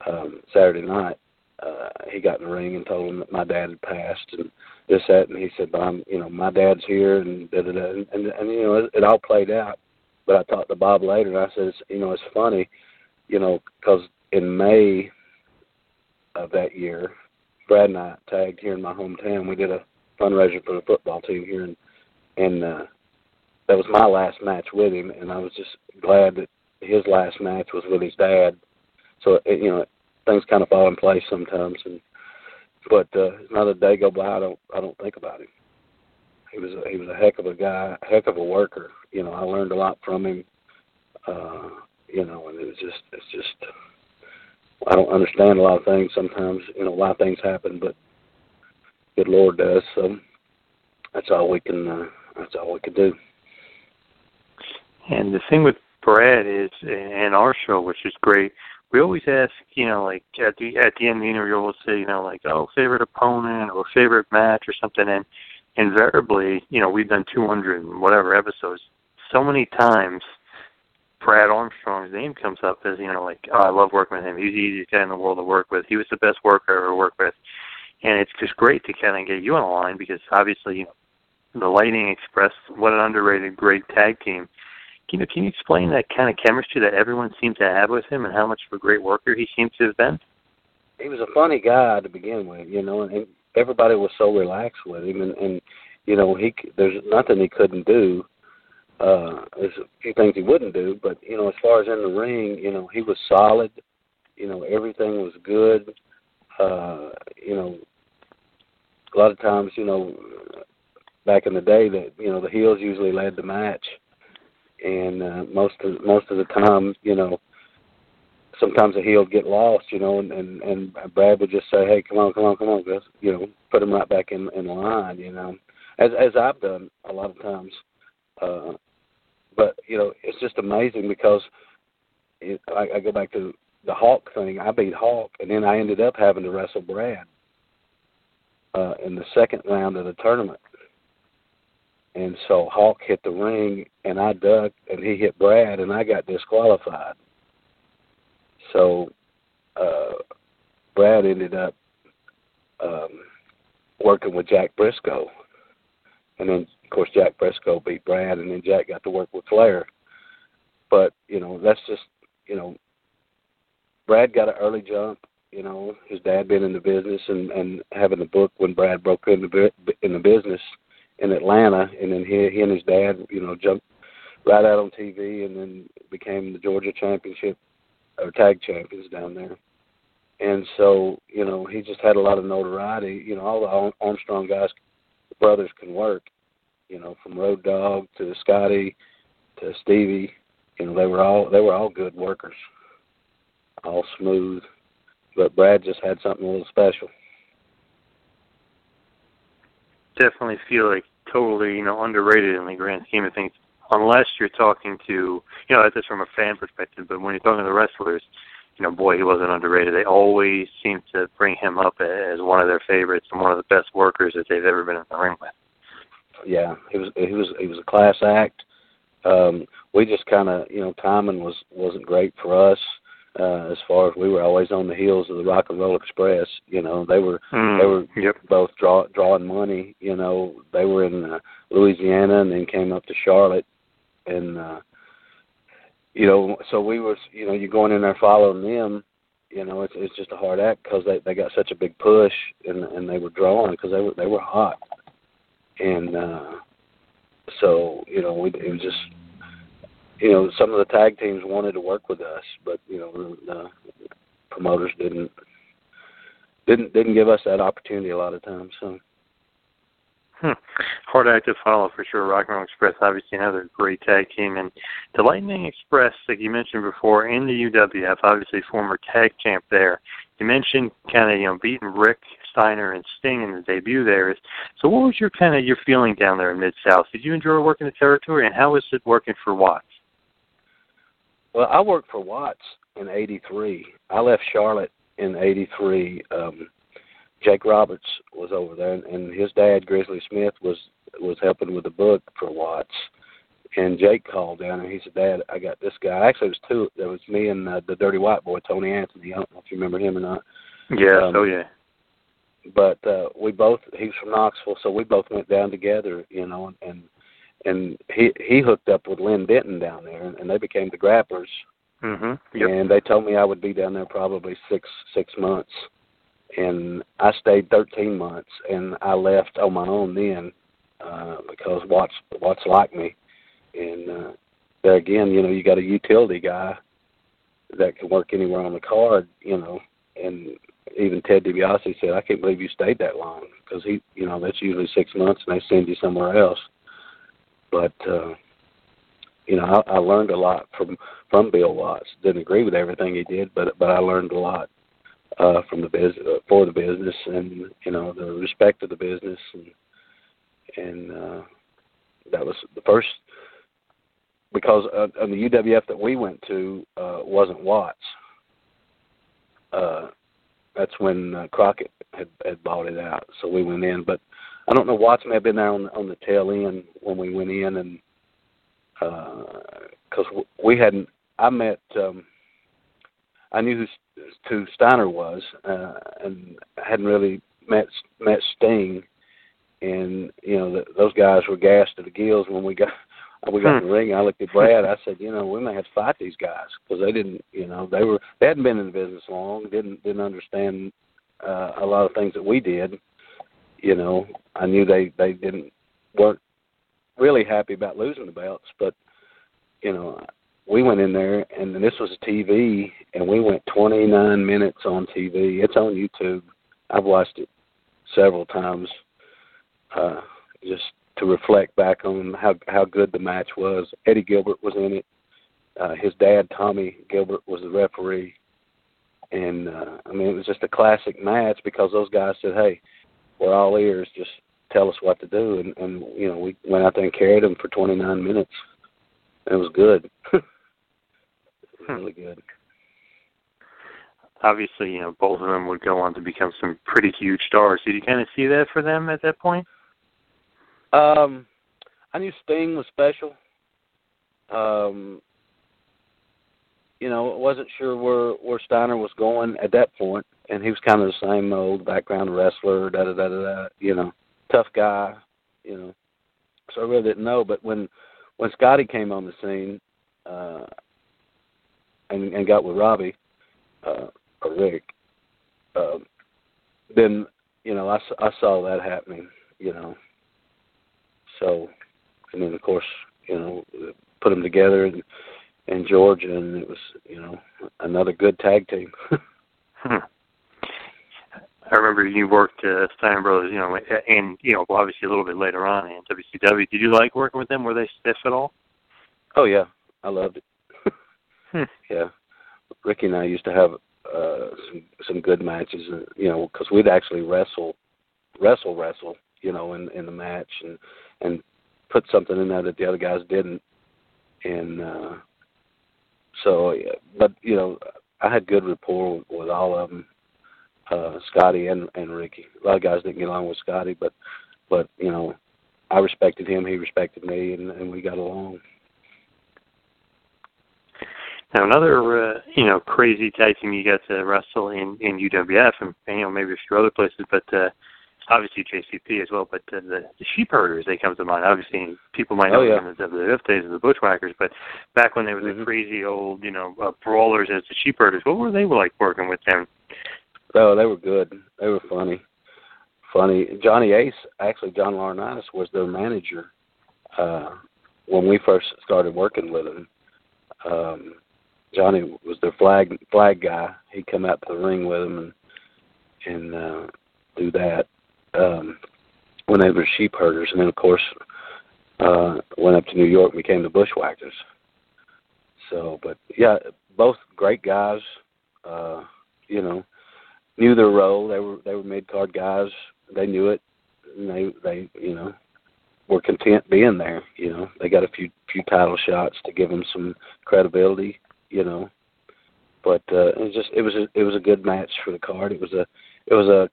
um, Saturday night. Uh, he got in the ring and told him that my dad had passed and this that, and he said, "But I'm, you know, my dad's here," and da da da, and, and, and you know, it, it all played out. But I talked to Bob later, and I said, you know, it's funny, you know, because in May of that year, Brad and I tagged here in my hometown. We did a fundraiser for the football team here, and and uh, that was my last match with him, and I was just glad that his last match was with his dad. So it, you know things kind of fall in place sometimes. And but uh, not day go by I don't I don't think about him. He was a, he was a heck of a guy, heck of a worker. You know I learned a lot from him. Uh, you know, and it was just it's just I don't understand a lot of things sometimes. You know, a lot of things happen, but good Lord does. So that's all we can. Uh, that's all we can do. And the thing with Brad is and our show, which is great. We always ask, you know, like at the at the end of the interview, we'll say, you know, like oh, favorite opponent or favorite match or something, and invariably, you know, we've done 200 and whatever episodes. So many times, Brad Armstrong's name comes up as, you know, like oh, I love working with him. He's the easiest guy in the world to work with. He was the best worker I ever worked with, and it's just great to kind of get you on the line because obviously, you know, the Lightning Express, what an underrated, great tag team can you, can you explain that kind of chemistry that everyone seems to have with him and how much of a great worker he seems to have been? He was a funny guy to begin with, you know, and everybody was so relaxed with him, and, and you know, he there's nothing he couldn't do. Uh, there's a few things he wouldn't do, but you know, as far as in the ring, you know, he was solid. You know, everything was good. Uh, you know, a lot of times, you know, back in the day, that you know the heels usually led the match and uh, most of most of the time, you know, sometimes the heel get lost, you know, and, and and Brad would just say, "Hey, come on, come on, come on, guys," you know, put him right back in in line, you know, as as I've done a lot of times. Uh, but you know, it's just amazing because it, I, I go back to the Hawk thing. I beat Hawk, and then I ended up having to wrestle Brad uh, in the second round of the tournament and so Hawk hit the ring, and I ducked, and he hit Brad, and I got disqualified. So uh, Brad ended up um, working with Jack Briscoe, and then of course Jack Briscoe beat Brad, and then Jack got to work with Flair. But you know that's just you know Brad got an early jump. You know his dad been in the business and and having the book when Brad broke into in the business in Atlanta, and then he, he and his dad, you know, jumped right out on TV, and then became the Georgia Championship or tag champions down there. And so, you know, he just had a lot of notoriety. You know, all the Armstrong guys, brothers can work. You know, from Road Dog to Scotty to Stevie. You know, they were all they were all good workers, all smooth. But Brad just had something a little special definitely feel like totally, you know, underrated in the grand scheme of things. Unless you're talking to, you know, that's from a fan perspective. But when you're talking to the wrestlers, you know, boy, he wasn't underrated. They always seem to bring him up as one of their favorites and one of the best workers that they've ever been in the ring with. Yeah, he was he was he was a class act. Um, we just kind of, you know, timing was wasn't great for us uh, as far as we were always on the heels of the Rock and Roll Express. You know, they were mm, they were yep. both draw, drawing money. You know, they were in uh, Louisiana and then came up to Charlotte, and uh, you know, so we was, you know, you're going in there following them. You know, it's it's just a hard act because they they got such a big push and and they were drawing because they were they were hot, and uh so you know we it was just you know some of the tag teams wanted to work with us, but you know the promoters didn't didn't didn't give us that opportunity a lot of times. So. Hmm. Hard act to follow for sure. Rock and Roll Express, obviously another great tag team, and the Lightning Express, like you mentioned before, in the UWF, obviously former tag champ there. You mentioned kind of you know beating Rick Steiner and Sting in the debut there. So, what was your kind of your feeling down there in Mid South? Did you enjoy working the territory, and how was it working for Watts? Well, I worked for Watts in '83. I left Charlotte in '83. Um, Jake Roberts was over there, and his dad Grizzly Smith was was helping with the book for Watts. And Jake called down and he said, "Dad, I got this guy. Actually, it was two. There was me and uh, the Dirty White Boy, Tony Anthony. I don't know if you remember him or not. Yeah. Um, oh yeah. But uh, we both. He was from Knoxville, so we both went down together. You know, and and he he hooked up with Len Denton down there, and, and they became the Grapplers. Mm-hmm. Yep. And they told me I would be down there probably six six months and I stayed 13 months, and I left on my own then uh, because Watts Watts liked me, and uh, there again, you know, you got a utility guy that can work anywhere on the card, you know, and even Ted DiBiase said, "I can't believe you stayed that long," because he, you know, that's usually six months, and they send you somewhere else. But uh, you know, I, I learned a lot from from Bill Watts. Didn't agree with everything he did, but but I learned a lot uh, from the business uh, for the business, and you know the respect of the business, and and uh, that was the first because uh, on the UWF that we went to uh, wasn't Watts. Uh, that's when uh, Crockett had, had bought it out, so we went in. But I don't know. Watts may have been there on, on the tail end when we went in, and because uh, we hadn't. I met. Um, I knew who who Steiner was, uh, and hadn't really met met Sting, and you know the, those guys were gassed to the gills when we got we got in the ring. I looked at Brad. I said, you know, we may have to fight these guys because they didn't, you know, they were they hadn't been in the business long, didn't didn't understand uh, a lot of things that we did. You know, I knew they they didn't weren't really happy about losing the belts, but you know, we went in there and this was a TV and we went 29 minutes on TV. It's on YouTube. I've watched it several times uh just to reflect back on how how good the match was. Eddie Gilbert was in it. Uh his dad Tommy Gilbert was the referee. And uh I mean it was just a classic match because those guys said, "Hey, we're all ears. Just tell us what to do." And and you know, we went out there and carried them for 29 minutes. It was good. really good. Obviously, you know, both of them would go on to become some pretty huge stars. Did you kind of see that for them at that point? Um, I knew Sting was special. Um, you know, wasn't sure where where Steiner was going at that point, and he was kind of the same old background wrestler, da da da da da. You know, tough guy. You know, so I really didn't know. But when when Scotty came on the scene, uh, and, and got with Robbie uh, or Rick, uh, then you know I, I saw that happening. You know, so and then of course you know put them together and in Georgia, and it was you know another good tag team. hmm. I remember you worked uh, Steiner Brothers, you know, and you know, obviously a little bit later on in WCW. Did you like working with them? Were they stiff at all? Oh yeah, I loved it. Hmm. Yeah, Ricky and I used to have uh, some some good matches, uh, you know, because we'd actually wrestle, wrestle, wrestle, you know, in in the match and and put something in there that the other guys didn't, and uh, so, but you know, I had good rapport with, with all of them, uh, Scotty and and Ricky. A lot of guys didn't get along with Scotty, but but you know, I respected him, he respected me, and and we got along. Now another uh, you know crazy tag team you got to wrestle in in UWF and you know maybe a few other places, but uh, obviously JCP as well, but uh, the, the sheep herders they come to mind. Obviously, people might know Oh, yeah. them as the WWF days of the bushwhackers, but back when they were Mm-hmm. the crazy old, you know, uh, brawlers as the sheep herders, what were they like working with them? Oh, they were good. They were funny. Funny. Johnny Ace, actually, John Laurinaitis was their manager uh, when we first started working with him. Um, Johnny was their flag flag guy. He'd come out to the ring with them and and uh, do that um, when they were sheep herders, and then of course uh, went up to New York and became the Bushwhackers. So, but yeah, both great guys. Uh, you know, knew their role. They were they were mid card guys. They knew it. And they they you know were content being there. You know, they got a few few title shots to give them some credibility. You know, but uh, it was just it was a it was a good match for the card. It was a it was a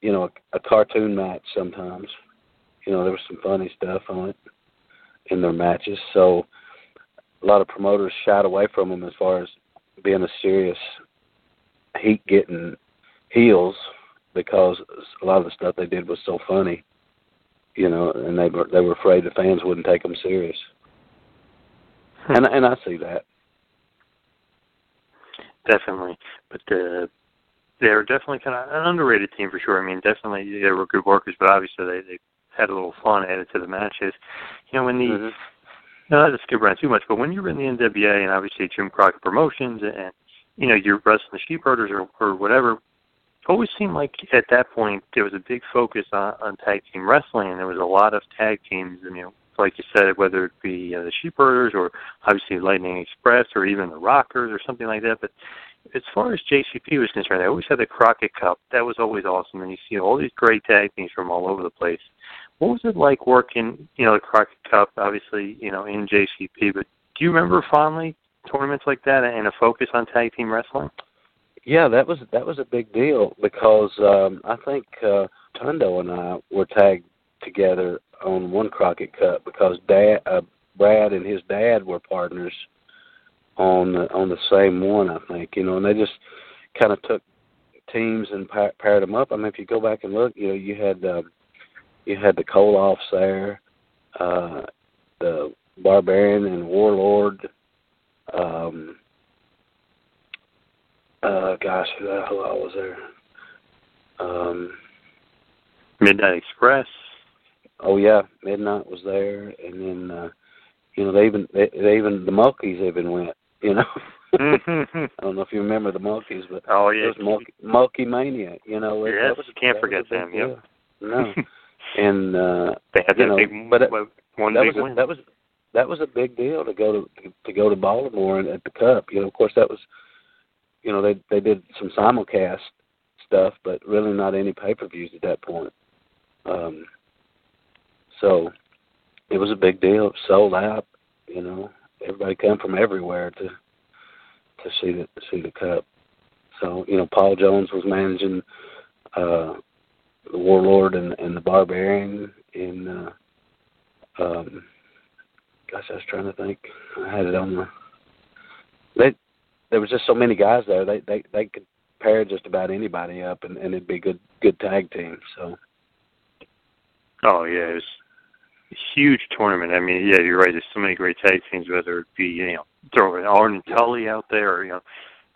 you know a, a cartoon match sometimes. You know, there was some funny stuff on it in their matches. So a lot of promoters shied away from them as far as being a serious heat getting heels because a lot of the stuff they did was so funny, you know, and they were they were afraid the fans wouldn't take them serious. And and I see that. Definitely, but uh, they're definitely kind of an underrated team for sure. I mean, definitely they were good workers, but obviously they they had a little fun added to the matches. You know, when the Mm-hmm. no, not to skip around too much, but when you're in the NWA and obviously Jim Crockett Promotions and you know you're wrestling the sheep herders or or whatever, always seemed like at that point there was a big focus on, on tag team wrestling, and there was a lot of tag teams. And, you know, like you said, whether it be uh, the sheep herders or obviously Lightning Express or even the Rockers or something like that, but as far as JCP was concerned, they always had the Crockett Cup. That was always awesome, and you see all these great tag teams from all over the place. What was it like working, you know, the Crockett Cup? Obviously, you know, in JCP, but do you remember fondly tournaments like that and a focus on tag team wrestling? Yeah, that was that was a big deal because um I think uh Tundo and I were tagged together on one Crockett Cup because Dad uh, Brad and his dad were partners on the, on the same one, I think. You know, and they just kind of took teams and pa- paired them up. I mean, if you go back and look, you know, you had um, you had the Koloffs there, uh, the Barbarian and Warlord. Um, uh, gosh, who the hell was there? Um, Midnight Express. Oh yeah, Midnight was there, and then uh, you know they even they, they even the Monkeys even went. You know, I don't know if you remember the Monkeys, but oh yeah, it was Monkey, Monkey Mania. You know, it, yes, that was, can't that forget was them. deal. Yep. No, and uh, they had that know, big, but it, one that big was a, win. that was that was a big deal to go to to go to Baltimore and at the Cup. You know, of course that was, you know, they they did some simulcast stuff, but really not any pay per views at that point. Um, so it was a big deal. It sold out. You know, everybody come from everywhere to to see the see the Cup. So you know, Paul Jones was managing uh, the Warlord and, and the Barbarian in. Uh, um, gosh, I was trying to think. I had it on the. They there was just so many guys there. They they they could pair just about anybody up, and, and it'd be a good good tag team. So Oh yeah, it was a huge tournament. I mean, yeah, you're right. There's so many great tag teams, whether it be you know throwing Arn and Tully out there, or you know,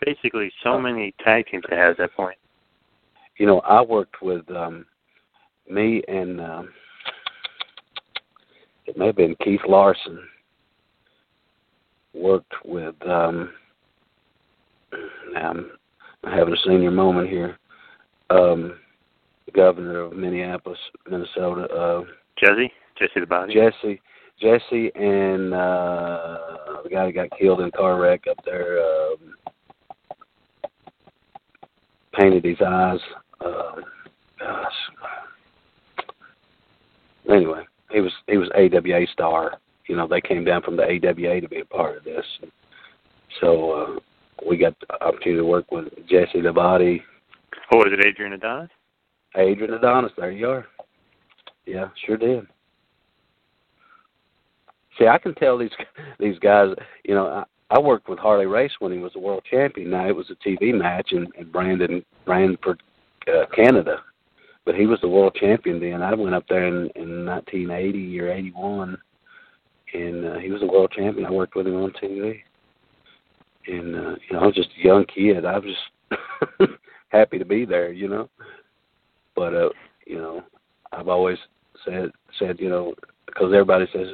basically so many tag teams they had at that point. you know, I worked with um me and um it may have been Keith Larson worked with um I'm having a senior moment here. Um the governor of Minneapolis, Minnesota, uh Jesse, Jesse the Body. Jesse Jesse and uh the guy that got killed in a car wreck up there, um painted his eyes. Uh, gosh. Anyway, he was he was AWA star. You know, they came down from the AWA to be a part of this. So uh, we got the opportunity to work with Jesse Body, Oh, was it Adrian Adonis? Adrian Adonis. There you are. Yeah, sure did. See, I can tell these these guys. You know, I, I worked with Harley Race when he was a world champion. Now it was a TV match, and, and Brandon ran for uh, Canada but he was the world champion then. I went up there in in 1980 or 81, and uh, he was a world champion. I worked with him on TV, and uh, you know I was just a young kid. I was just happy to be there, you know. But uh, you know, I've always said said you know because everybody says,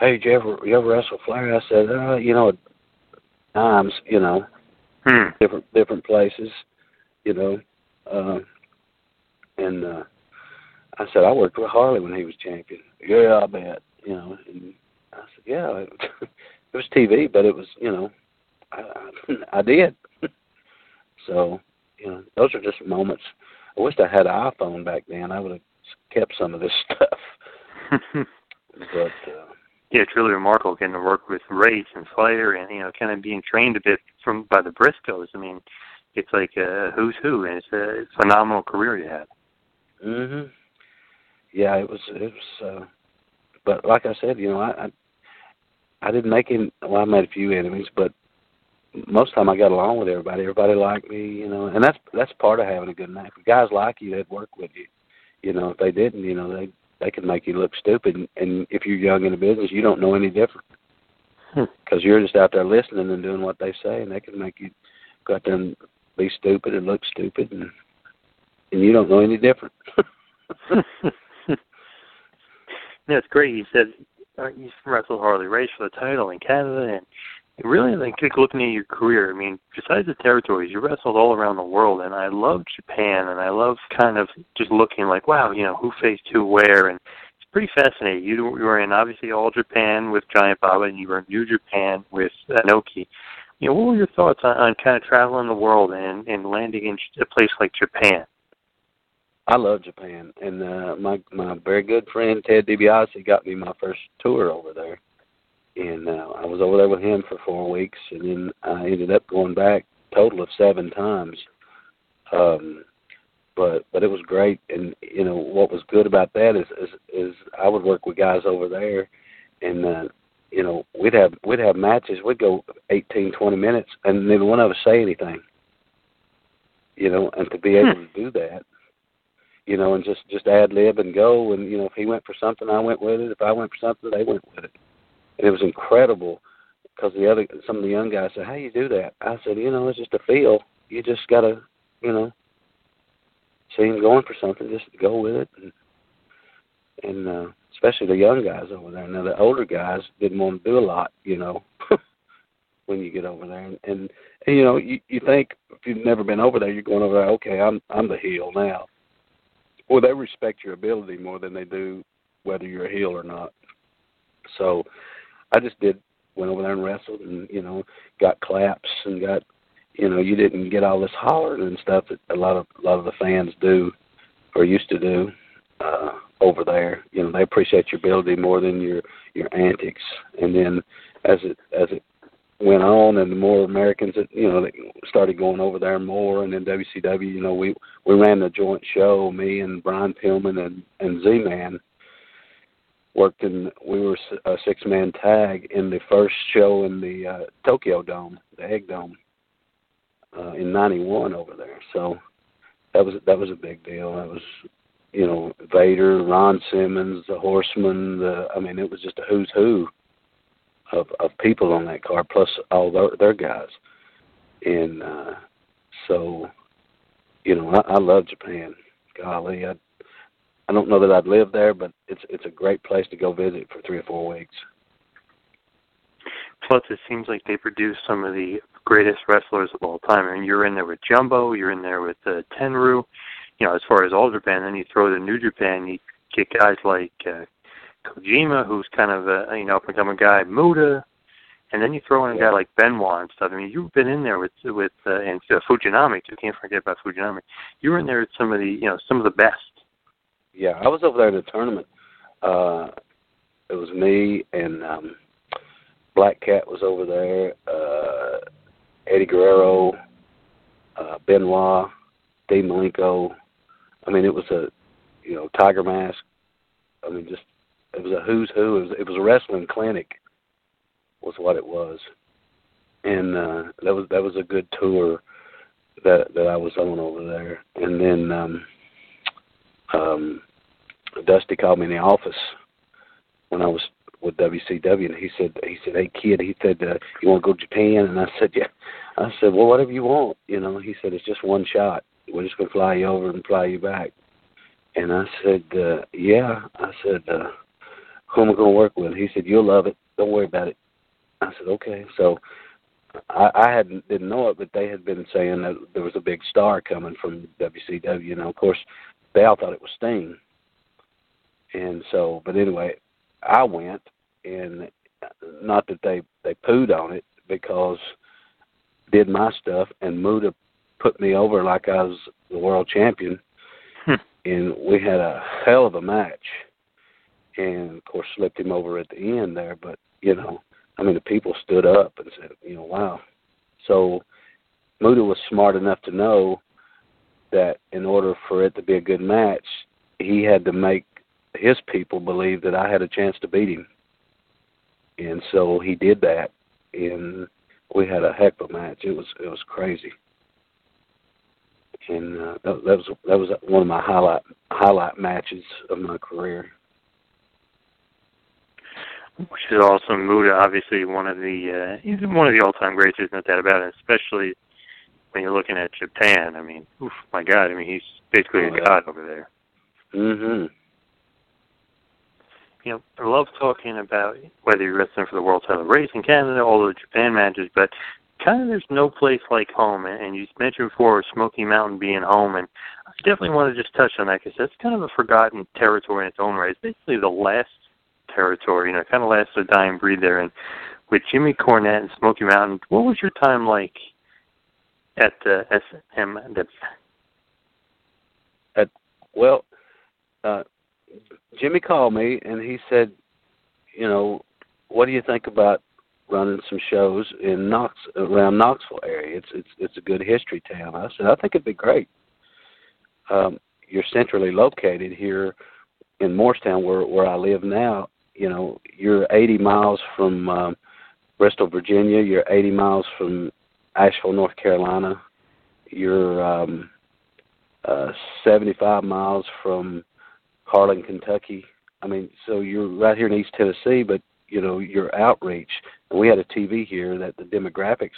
"Hey, did you ever you ever wrestle Flair?" I said, uh, "You know, times, you know, hmm. different different places, you know." Uh, and uh, I said, "I worked with Harley when he was champion." Yeah, I bet. You know, and I said, "Yeah, it, it was TV, but it was, you know, I, I, I did." so, you know, those are just moments. I wish I had an iPhone back then. I would have kept some of this stuff. but uh, yeah, it's really remarkable getting to work with Race and Flair, and you know, kind of being trained a bit from by the Briscoes. I mean, it's like a who's who, and it's a phenomenal career you had. Mhm. Yeah, it was. It was. uh But like I said, you know, I, I I didn't make him. Well, I made a few enemies, but most of the time I got along with everybody. Everybody liked me, you know, and that's that's part of having a good night. If guys like you, they'd work with you. You know, if they didn't, you know, they they can make you look stupid. And if you're young in the business, you don't know any different because you're just out there listening and doing what they say, and they can make you go out there and be stupid and look stupid, and and you don't know any different. It's great. He said uh, you wrestled Harley Race for the title in Canada, and really, like take looking at your career, I mean, besides the territories, you wrestled all around the world, and I love Japan, and I love kind of just looking like, wow, you know, who faced who where, and it's pretty fascinating. You, you were in obviously All Japan with Giant Baba, and you were in New Japan with Inoki. You know, what were your thoughts on, on kind of traveling the world and, and landing in a place like Japan? I love Japan, and uh, my my very good friend Ted DiBiase got me my first tour over there, and uh, I was over there with him for four weeks, and then I ended up going back total of seven times. Um, but but it was great, and you know what was good about that is is, is I would work with guys over there, and uh, you know we'd have we'd have matches. We'd go eighteen twenty minutes, and neither one of us say anything. You know, and to be able to do that you know, and just just ad lib and go. And you know, if he went for something, I went with it. If I went for something, they went with it. And it was incredible because the other some of the young guys said, "How you do that?" I said, "You know, it's just a feel. You just gotta, you know, see him going for something, just go with it." And and uh, especially the young guys over there. Now the older guys didn't want to do a lot, you know. when you get over there, and, and and you know, you you think if you've never been over there, you're going over there. Okay, I'm I'm the heel now well, they respect your ability more than they do whether you're a heel or not. So I just did went over there and wrestled and you know got claps and got you know you didn't get all this hollering and stuff that a lot of a lot of the fans do or used to do uh over there. You know they appreciate your ability more than your your antics. And then as it as it went on and the more Americans that you know that started going over there more and then WCW you know we we ran the joint show me and Brian Pillman and and Z Man worked in we were a six man tag in the first show in the uh, Tokyo Dome the Egg Dome uh, in '91 over there so that was that was a big deal that was you know Vader Ron Simmons the Horseman the I mean it was just a who's who of of people on that car, plus all their, their guys. And uh, so, you know, I, I love Japan. Golly, I I don't know that I'd live there, but it's it's a great place to go visit for three or four weeks. Plus, it seems like they produce some of the greatest wrestlers of all time. I mean, you're in there with Jumbo, you're in there with uh, Tenryu. You know, as far as all Japan, then you throw the New Japan, you get guys like uh, Kojima, who's kind of a you know up and coming guy, Muta, and then you throw in a guy like Benoit and stuff. I mean, you've been in there with with uh, and uh, Fujinami too. Can't forget about Fujinami. You were in there with some of the you know some of the best. Yeah, I was over there in the tournament. Uh, it was me and um, Black Cat was over there. Uh, Eddie Guerrero, uh, Benoit, Dave Malenko. I mean, it was a you know Tiger Mask. I mean, just it was a who's who. It was, it was a wrestling clinic, was what it was, and uh, that was that was a good tour that that I was on over there. And then um, um, Dusty called me in the office when I was with WCW, and he said, he said, hey kid, he said, uh, you want to go to Japan? And I said, yeah. I said, well, whatever you want, you know. He said, it's just one shot. We're just gonna fly you over and fly you back. And I said, uh, yeah. I said, uh, who am I gonna work with? He said, you'll love it. Don't worry about it. I said, okay. So I, I hadn't didn't know it, but they had been saying that there was a big star coming from WCW. Know, of course, they all thought it was Sting. And so, but anyway, I went, and not that they they pooed on it because did my stuff, and Muta put me over like I was the world champion, hmm. and we had a hell of a match, and of course slipped him over at the end there, but you know, I mean the people stood up and said, you know, wow. So Muta was smart enough to know that in order for it to be a good match, he had to make his people believed that I had a chance to beat him. And so he did that and we had a heck of a match. It was it was crazy. And uh, that, that was that was one of my highlight highlight matches of my career. Which is awesome. Muta, obviously one of the uh, he's one of the all-time greats. There's no doubt about it. Especially when you're looking at Japan. I mean, oof, my God. I mean, he's basically Oh, a yeah. god over there. Mhm. You know, I love talking about whether you're wrestling for the world title race in Canada, all the Japan matches, but kind of there's no place like home. And, and you mentioned before Smoky Mountain being home, and I definitely want to just touch on that because that's kind of a forgotten territory in its own right. It's basically the last territory, you know, kind of last a dying breed there. And with Jimmy Cornette and Smoky Mountain, what was your time like at the SMW? At well, uh, Jimmy called me and he said, you know, what do you think about running some shows in Knox around Knoxville area? It's it's it's a good history town. I said, I think it'd be great. Um, you're centrally located here in Morristown, where where I live now. You know, you're 80 miles from um, Bristol, Virginia. You're 80 miles from Asheville, North Carolina. You're um, uh, 75 miles from Harlan, Kentucky. I mean, so you're right here in East Tennessee, but you know your outreach. And we had a TV here that the demographics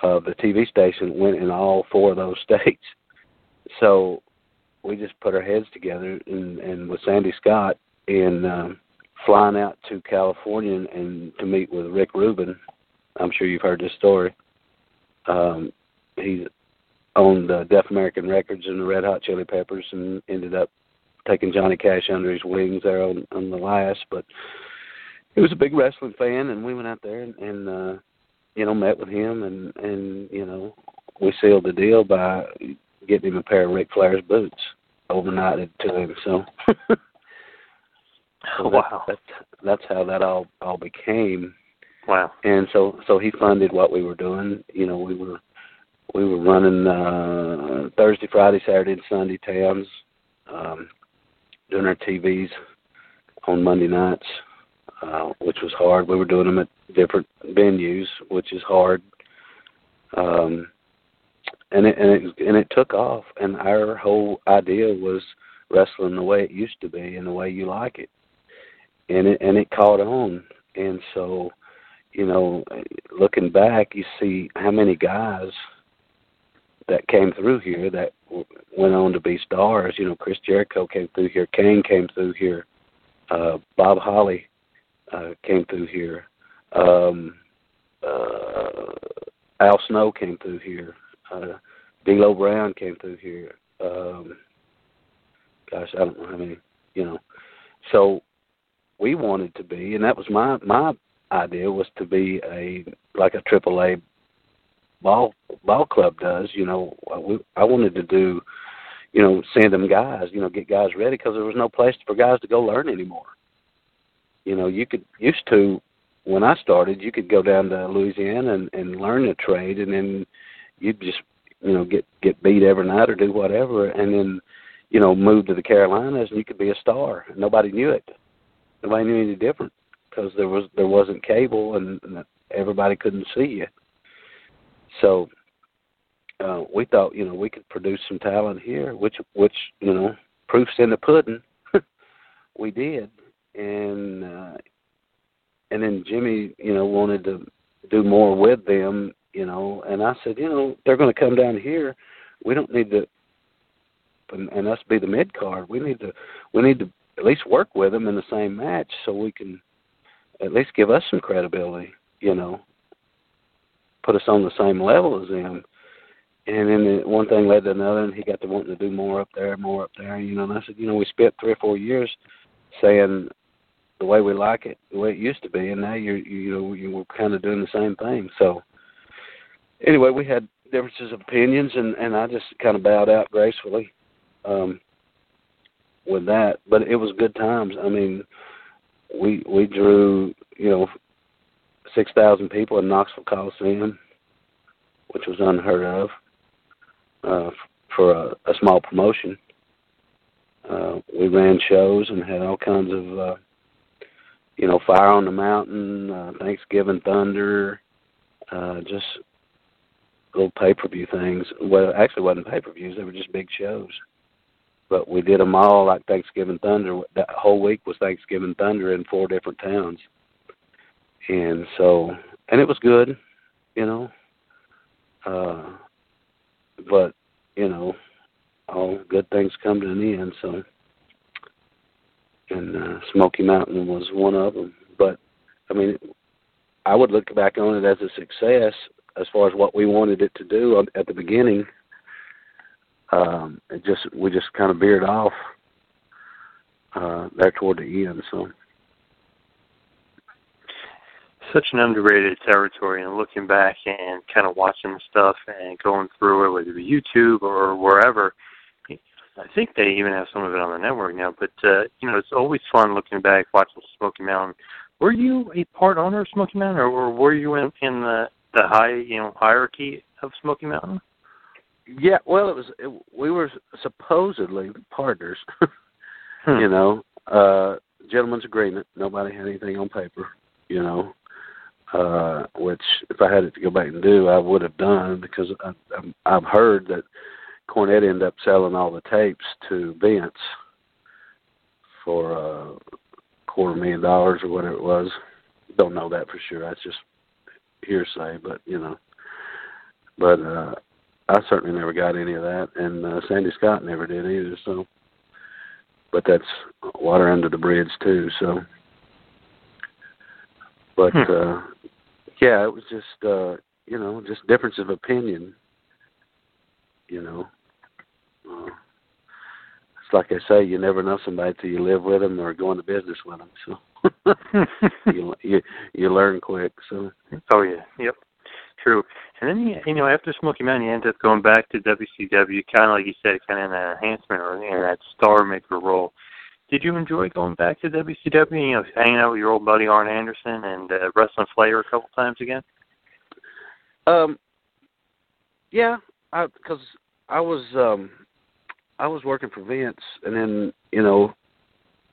of the TV station went in all four of those states. So we just put our heads together and, and with Sandy Scott and um, flying out to California and, and to meet with Rick Rubin. I'm sure you've heard this story. Um, he's owned uh, Def American Records and the Red Hot Chili Peppers, and ended up taking Johnny Cash under his wings there on, on the last. But he was a big wrestling fan, and we went out there and, and uh, you know met with him, and and you know we sealed the deal by getting him a pair of Ric Flair's boots overnighted to him. So. So wow. That, that's that's how that all all became. Wow. And so so he funded what we were doing. You know, we were we were running uh Thursday, Friday, Saturday, and Sunday towns, um, doing our TVs on Monday nights, uh, which was hard. We were doing them at different venues, which is hard. Um, and it and it and it took off. And our whole idea was wrestling the way it used to be and the way you like it. And it and it caught on. And so, you know, looking back, you see how many guys that came through here that went on to be stars. You know, Chris Jericho came through here, Kane came through here, uh, Bob Holly uh, came through here, um, uh, Al Snow came through here, uh, D'Lo Brown came through here. Um, gosh, I don't know how many. You know, so we wanted to be, and that was my my idea was to be a like a triple A ball ball club does. You know, uh, we, I wanted to do, you know, send them guys, you know, get guys ready because there was no place for guys to go learn anymore. You know, you could used to when I started, you could go down to Louisiana and, and learn a trade, and then you'd just you know get get beat every night or do whatever, and then you know move to the Carolinas and you could be a star. Nobody knew it. Nobody knew any different because there was there wasn't cable and, and everybody couldn't see you. So uh, we thought you know we could produce some talent here, which which you know proof's in the pudding. we did, and uh, and then Jimmy, you know, wanted to do more with them, you know, and I said, you know, they're going to come down here. We don't need to, and, and us be the mid card. We need to, we need to at least work with them in the same match so we can at least give us some credibility, you know, put us on the same level as them. And then the, one thing led to another, and he got to wanting to do more up there, more up there, you know. And I said, you know, we spent three or four years saying the way we like it, the way it used to be, and now you're, you know, you were kind of doing the same thing. So anyway, we had differences of opinions, and and I just kind of bowed out gracefully um, with that. But it was good times. I mean, we we drew you know six thousand people in Knoxville Coliseum, which was unheard of uh, for a, a small promotion. Uh, we ran shows and had all kinds of uh, you know Fire on the Mountain, uh, Thanksgiving Thunder, uh, just little pay per view things. Well, actually, wasn't pay per views; they were just big shows. But we did them all like Thanksgiving Thunder. That whole week was Thanksgiving Thunder in four different towns, and so and it was good, you know. Uh, but you know, all good things come to an end. So, and uh, Smoky Mountain was one of them. But I mean, I would look back on it as a success as far as what we wanted it to do at the beginning. Um, it just we just kind of veered off uh, there toward the end. So such an underrated territory and looking back and kind of watching the stuff and going through it whether it be YouTube or wherever I think they even have some of it on the network now but uh you know it's always fun looking back watching Smoky Mountain. Were you a part owner of Smoky Mountain or were you in, in the the high you know hierarchy of Smoky Mountain? Yeah well it was it, we were supposedly partners hmm. you know. Uh gentleman's agreement. Nobody had anything on paper you know uh, which if I had it to go back and do, I would have done because I, I've heard that Cornette ended up selling all the tapes to Vince for a uh, quarter million dollars or whatever it was. Don't know that for sure. That's just hearsay, but you know. But uh I certainly never got any of that, and uh, Sandy Scott never did either. So, but that's water under the bridge too. So, but hmm. uh yeah, it was just uh, you know, just difference of opinion. You know, uh, it's like I say, you never know somebody till you live with them or go into business with them. So you you you learn quick. So oh yeah, yep, true. And then you, know after Smoky Mountain, you end up going back to WCW, kind of like you said, kind of that enhancement or in that star maker role did you enjoy going back to WCW? You know, hanging out with your old buddy Arn Anderson and uh, wrestling Flair a couple times again. Um, yeah, because I, I was um, I was working for Vince, and then you know,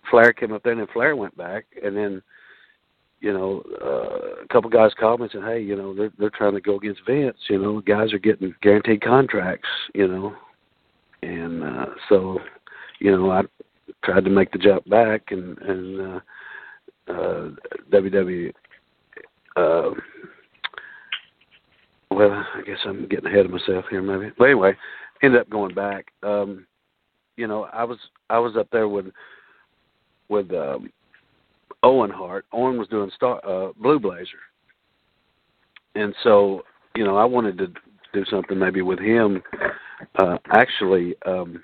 Flair came up there, and then Flair went back, and then you know, uh, a couple guys called me and said, "Hey, you know, they're they're trying to go against Vince. You know, guys are getting guaranteed contracts. You know, and uh, so, you know, I tried to make the jump back, and and uh, uh, WWE. Uh, well, I guess I'm getting ahead of myself here, maybe. But anyway, ended up going back. Um, you know, I was I was up there with with um, Owen Hart. Owen was doing Star uh, Blue Blazer, and so you know I wanted to do something maybe with him. Uh, actually, um,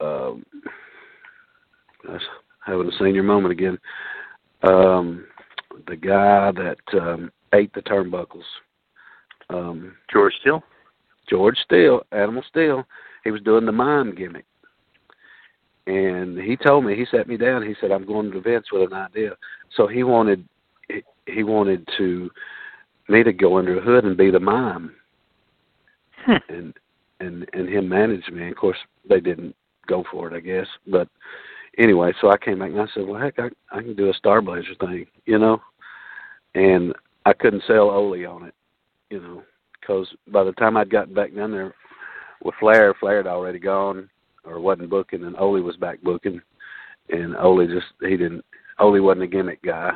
um, having a senior moment again. Um, the guy that um, ate the turnbuckles. Um, George Steele. George Steele, Animal Steele. He was doing the mime gimmick, and he told me. He sat me down. He said, "I'm going to Vince with an idea." So he wanted he, wanted to me to go under the hood and be the mime, hmm. and and and him manage me. Of course, they didn't go for it, I guess. But anyway, so I came back and I said, well, heck, I, I can do a Star Blazer thing, you know. And I couldn't sell Ole on it, you know, because by the time I'd gotten back down there with Flair, Flair had already gone. or wasn't booking, and Ole was back booking, and Ole just he didn't. Ole wasn't a gimmick guy.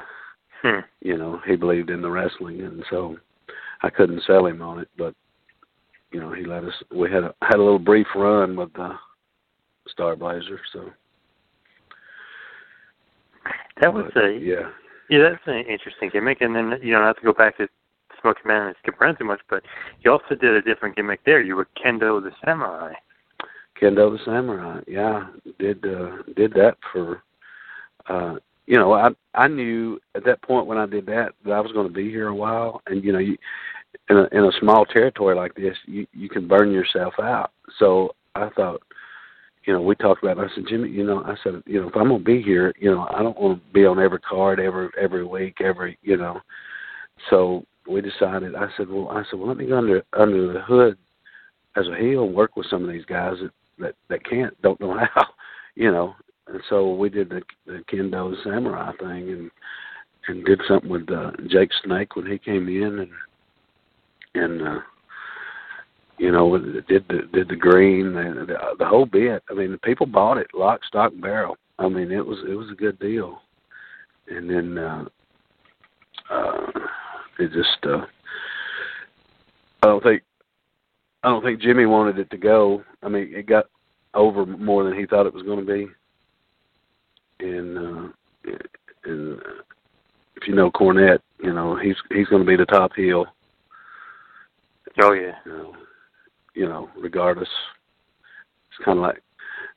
Hmm. You know, he believed in the wrestling, and so I couldn't sell him on it. But you know, he let us. We had a had a little brief run with the Star Blazer. So that was but, a yeah. Yeah, that's an interesting gimmick. And then you know, not have to go back to Smoky Man and skip around too much, but you also did a different gimmick there. You were Kendo the Samurai. Kendo the Samurai, yeah, did uh, did that for. uh you know, I I knew at that point when I did that that I was going to be here a while, and you know, you in a in a small territory like this, you you can burn yourself out. So I thought, you know, we talked about. It. I said, Jimmy, you know, I said, you know, if I'm to be here, you know, I don't want to be on every card every every week, every you know. So we decided. I said, well, I said, well, let me go under under the hood as a heel and work with some of these guys that that that can't, don't know how, you know. And so we did the, the Kendo Samurai thing and and did something with uh, Jake Snake when he came in and and uh you know did the did the green the, the the whole bit. I mean the people bought it lock stock and barrel. I mean it was it was a good deal. And then uh uh it just uh i don't think i don't think jimmy wanted it to go. I mean it got over more than he thought it was going to be. And uh and uh, if you know cornette you know he's he's going to be the top heel. Oh yeah. You know, you know, regardless, it's kind of like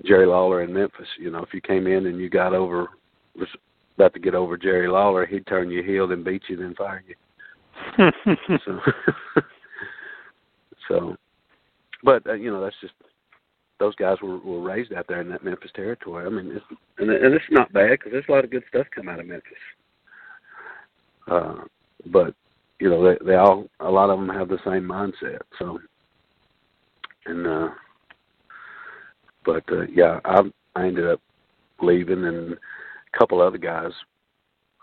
Jerry Lawler in Memphis. You know, if you came in and you got over, was about to get over Jerry Lawler, he'd turn you heel, then beat you, then fire you. so, so, but uh, you know, that's just those guys were were raised out there in that Memphis territory. I mean, it's, and and it's not bad because there's a lot of good stuff come out of Memphis. Uh, but you know they they all a lot of them have the same mindset so and uh but uh yeah i i ended up leaving and a couple other guys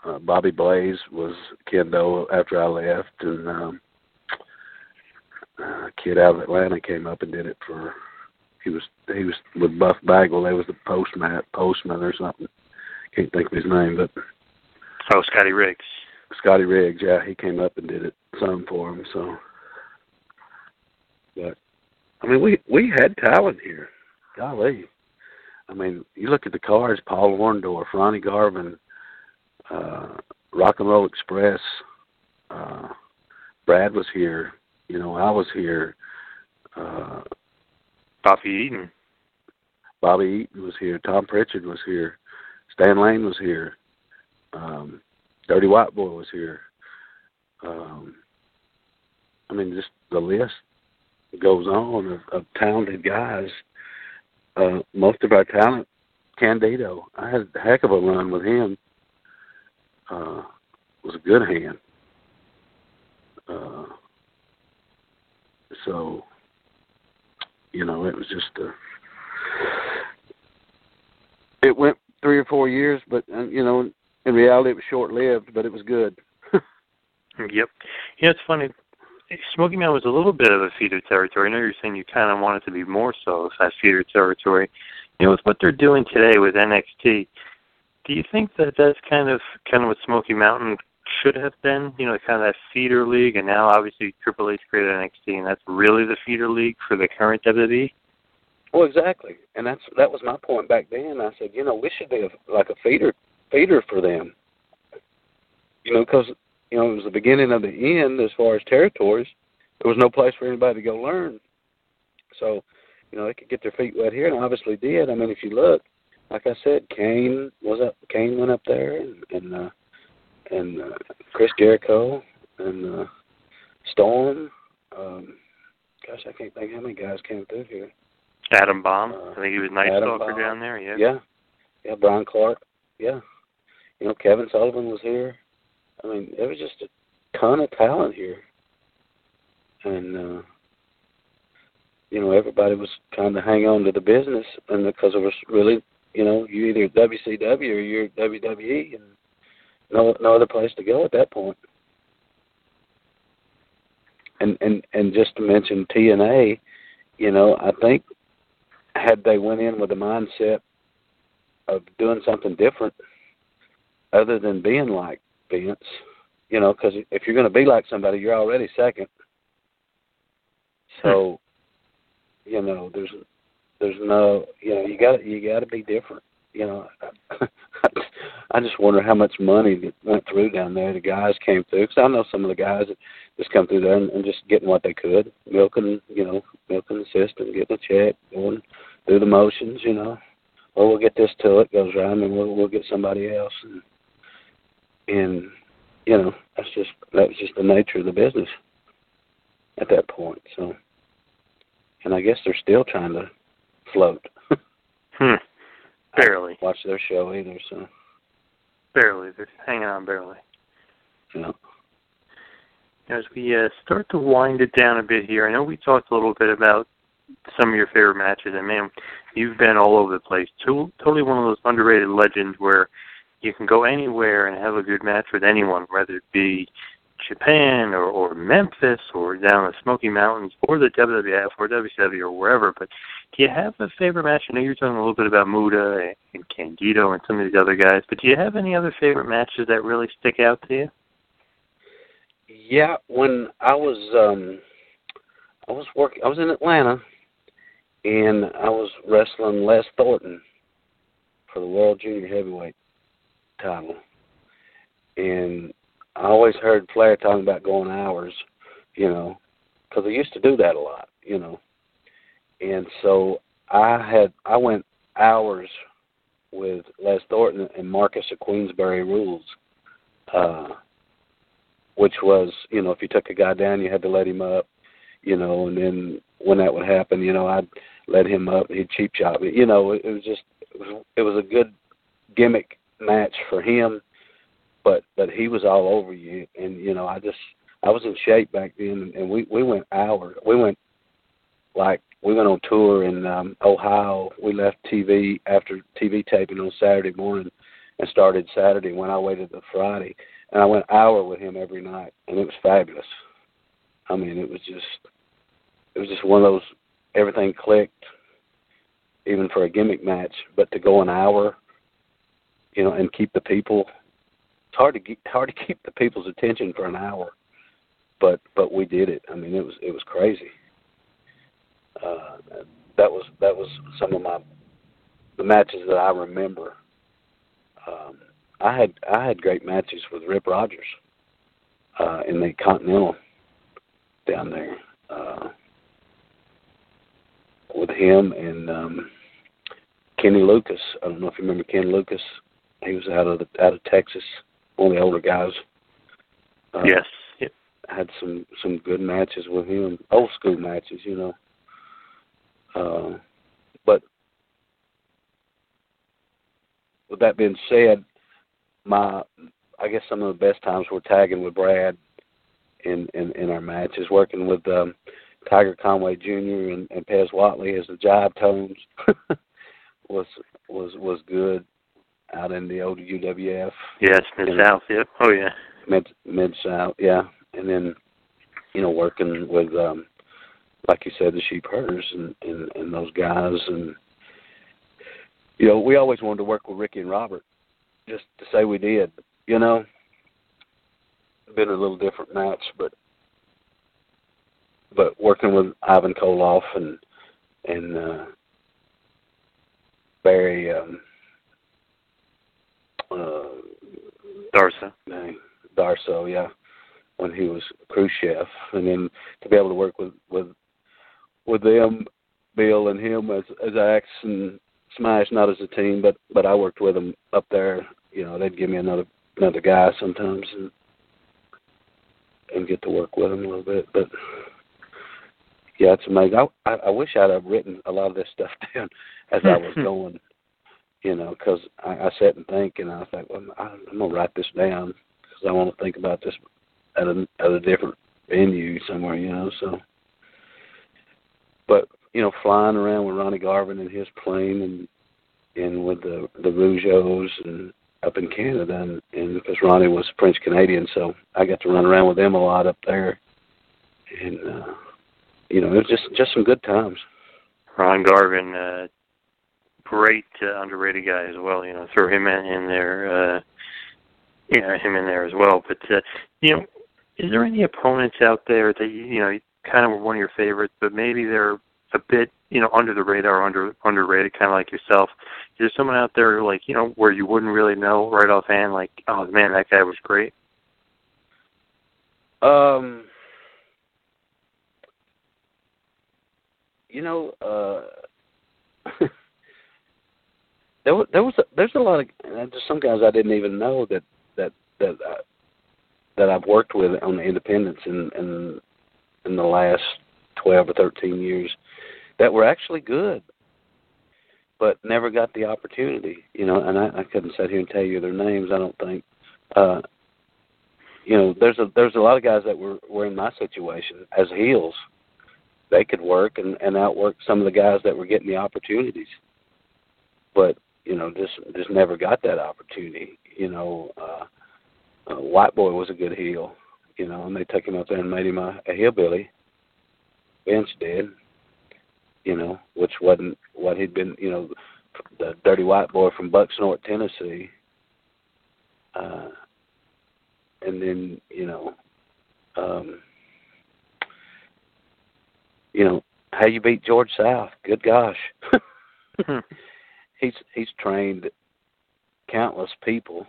uh bobby blaze was kendo after i left and um a kid out of atlanta came up and did it for he was he was with buff bagwell. They was the postman postman or something. Can't think of his name but oh scotty riggs. Scotty Riggs, yeah, he came up and did it some for him. So, I mean, we we had talent here. Golly, I mean, you look at the cars: Paul Orndorff, Ronnie Garvin, uh, Rock and Roll Express. Uh, Brad was here. You know, I was here. Uh, Bobby Eaton. Bobby Eaton was here. Tom Prichard was here. Stan Lane was here. Um, Dirty White Boy was here. Um, I mean, just the list goes on of, of talented guys. Uh, most of our talent, Candido, I had a heck of a run with him. Uh, was a good hand. Uh, so, you know, it was just a. It went three or four years, but uh, you know, in reality, it was short lived, but it was good. yep. Yeah, it's funny. Smoky Mountain was a little bit of a feeder territory. I know you're saying you kind of want it to be more so that feeder territory. You know, with what they're doing today with NXT, do you think that that's kind of kind of what Smoky Mountain should have been? You know, kind of that feeder league, and now obviously Triple H created NXT, and that's really the feeder league for the current WWE. Well, exactly, and that's that was my point back then. I said, you know, we should be a, like a feeder feeder for them. You know, because you know it was the beginning of the end as far as territories. There was no place for anybody to go learn. So, you know, they could get their feet wet here, and obviously did. I mean, if you look, like I said, Kane was up. Kane went up there, and and, uh, and uh, Chris Jericho and uh, Storm. Um, gosh, I can't think how many guys came through here. Adam Bomb. Uh, I think he was Night Adam Stalker Bomb. down there. Yeah. Yeah, yeah. Brian Clark. Yeah, you know Kevin Sullivan was here. I mean, there was just a ton of talent here, and uh, you know everybody was trying to hang on to the business, and because it was really, you know, you either WCW or you're WWE, and no no other place to go at that point. And and and just to mention TNA, you know, I think had they went in with the mindset of doing something different, other than being like Vince, you know, because if you're going to be like somebody, you're already second. So, you know, there's there's no, you know, you got you got to be different. You know, I just wonder how much money that went through down there. The guys came through because I know some of the guys that just come through there and, and just getting what they could, milking, you know, milking the system, getting a check, going through the motions. You know, well, we'll get this till it goes round, and we'll we'll get somebody else, and and you know, that's just that's just the nature of the business at that point. So, and I guess they're still trying to float. Hmm. Barely. watch their show either, so Barely. They're hanging on barely. yeah. As we uh, start to wind it down a bit here, I know we talked a little bit about some of your favorite matches, and man, you've been all over the place. To- totally one of those underrated legends where you can go anywhere and have a good match with anyone, whether it be Japan or, or Memphis or down the Smoky Mountains or the WWF or WCW or wherever. But do you have a favorite match? I know you're talking a little bit about Muta and Candido and some of these other guys, but do you have any other favorite matches that really stick out to you? Yeah, when I was um I was working I was in Atlanta and I was wrestling Les Thornton for the World Junior Heavyweight title. And I always heard Flair talking about going hours, you know, because he used to do that a lot, you know. And so I had I went hours with Les Thornton and Marquess of Queensberry Rules, uh, which was you know if you took a guy down you had to let him up, you know, and then when that would happen, you know I'd let him up, he'd cheap shot me, you know. It, it was just it was a good gimmick match for him but but he was all over you. And you know i just i was in shape back then and we we went hours we went like we went on tour in um ohio. We left tv after tv taping on saturday morning and started saturday when i waited the friday. And i went hour with him every night and it was fabulous. I mean it was just it was just one of those everything clicked even for a gimmick match but to go an hour you know and keep the people it's hard to get, hard to keep the people's attention for an hour, but but we did it. I mean, it was it was crazy. Uh, that was that was some of my the matches that I remember. Um, I had I had great matches with Rip Rogers uh, in the Continental down there uh, with him and um, Kenny Lucas. I don't know if you remember Ken Lucas. He was out of the, out of Texas one of the older guys. Uh, yes. Yep. Had some some good matches with him, old school matches, you know. Uh, but with that being said, my I guess some of the best times were tagging with Brad in in, in our matches, working with um, Tiger Conway Jr. and, and Pez Whatley as the Jive Tones was was was good out in the old UWF. Yes, Mid South. Yep. Oh yeah. Mid Mid South. Yeah, and then you know working with um like you said the sheep herders and, and and those guys and you know we always wanted to work with Ricky and Robert just to say we did. You know, been a little different match, but but working with Ivan Koloff and and uh Barry um uh, Darsow. Darsow, yeah, when he was cruise chef, and then to be able to work with with with them, Bill and him as as Axe and Smash, not as a team, but but I worked with them up there. You know, they'd give me another another guy sometimes and and get to work with them a little bit, but. Yeah, it's amazing. I, I I wish I'd have written a lot of this stuff down as I was going you know, because I, I sat and think, and I was like, well, I, I'm gonna write this down because I want to think about this at a at a different venue somewhere, you know. So, but you know, flying around with Ronnie Garvin and his plane, and and with the the Rougeaus and up in Canada, and, and because Ronnie was French Canadian, so I got to run around with them a lot up there, and uh, you know, it was just just some good times. Ron Garvin, uh, great uh, underrated guy as well. You know, throw him in, in there. Uh, yeah, him in there as well. But uh, you know, is there any opponents out there that you, know kind of were one of your favorites, but maybe they're a bit you know under the radar, under underrated, kind of like yourself? Is there someone out there like you know where you wouldn't really know right offhand, like oh man, that guy was great? Um, you know, uh, there was there was a, there's a lot of there's some guys I didn't even know that that that I, that I've worked with on the independents in in in the last twelve or thirteen years that were actually good, but never got the opportunity. You know, and I, I couldn't sit here and tell you their names. I don't think. Uh, you know, there's a there's a lot of guys that were were in my situation as heels. They could work and and outwork some of the guys that were getting the opportunities, but you know, just just never got that opportunity. You know, uh, uh, White Boy was a good heel, you know, and they took him up there and made him a, a hillbilly. Vince did, you know, which wasn't what he'd been, you know, the dirty white boy from Bucksnort, Tennessee. Uh, and then you know, um, you know how you beat George South. Good gosh, he's he's trained countless people.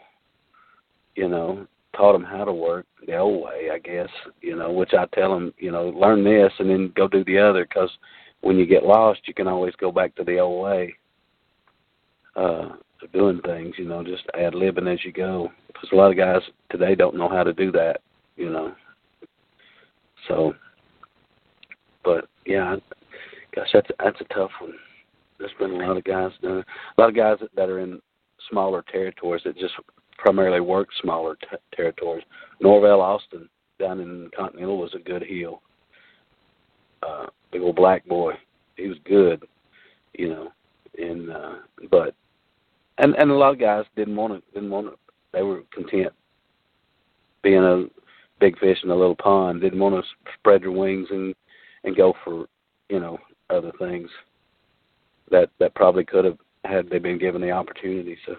You know, taught them how to work the old way, I guess. You know, which I tell them, you know, learn this and then go do the other because when you get lost, you can always go back to the old way. Uh, of doing things, you know, just ad libbing as you go. Because a lot of guys today don't know how to do that, you know. So, but yeah, gosh, that's that's a tough one. There's been a lot of guys done, a lot of guys that, are in smaller territories that just primarily work smaller t- territories. Norvell Austin down in Continental was a good heel. Uh, big old black boy, he was good, you know, and uh, but and and a lot of guys didn't want to didn't want to they were content being a big fish in a little pond didn't want to spread their wings and and go for you know other things that that probably could have had they been given the opportunity so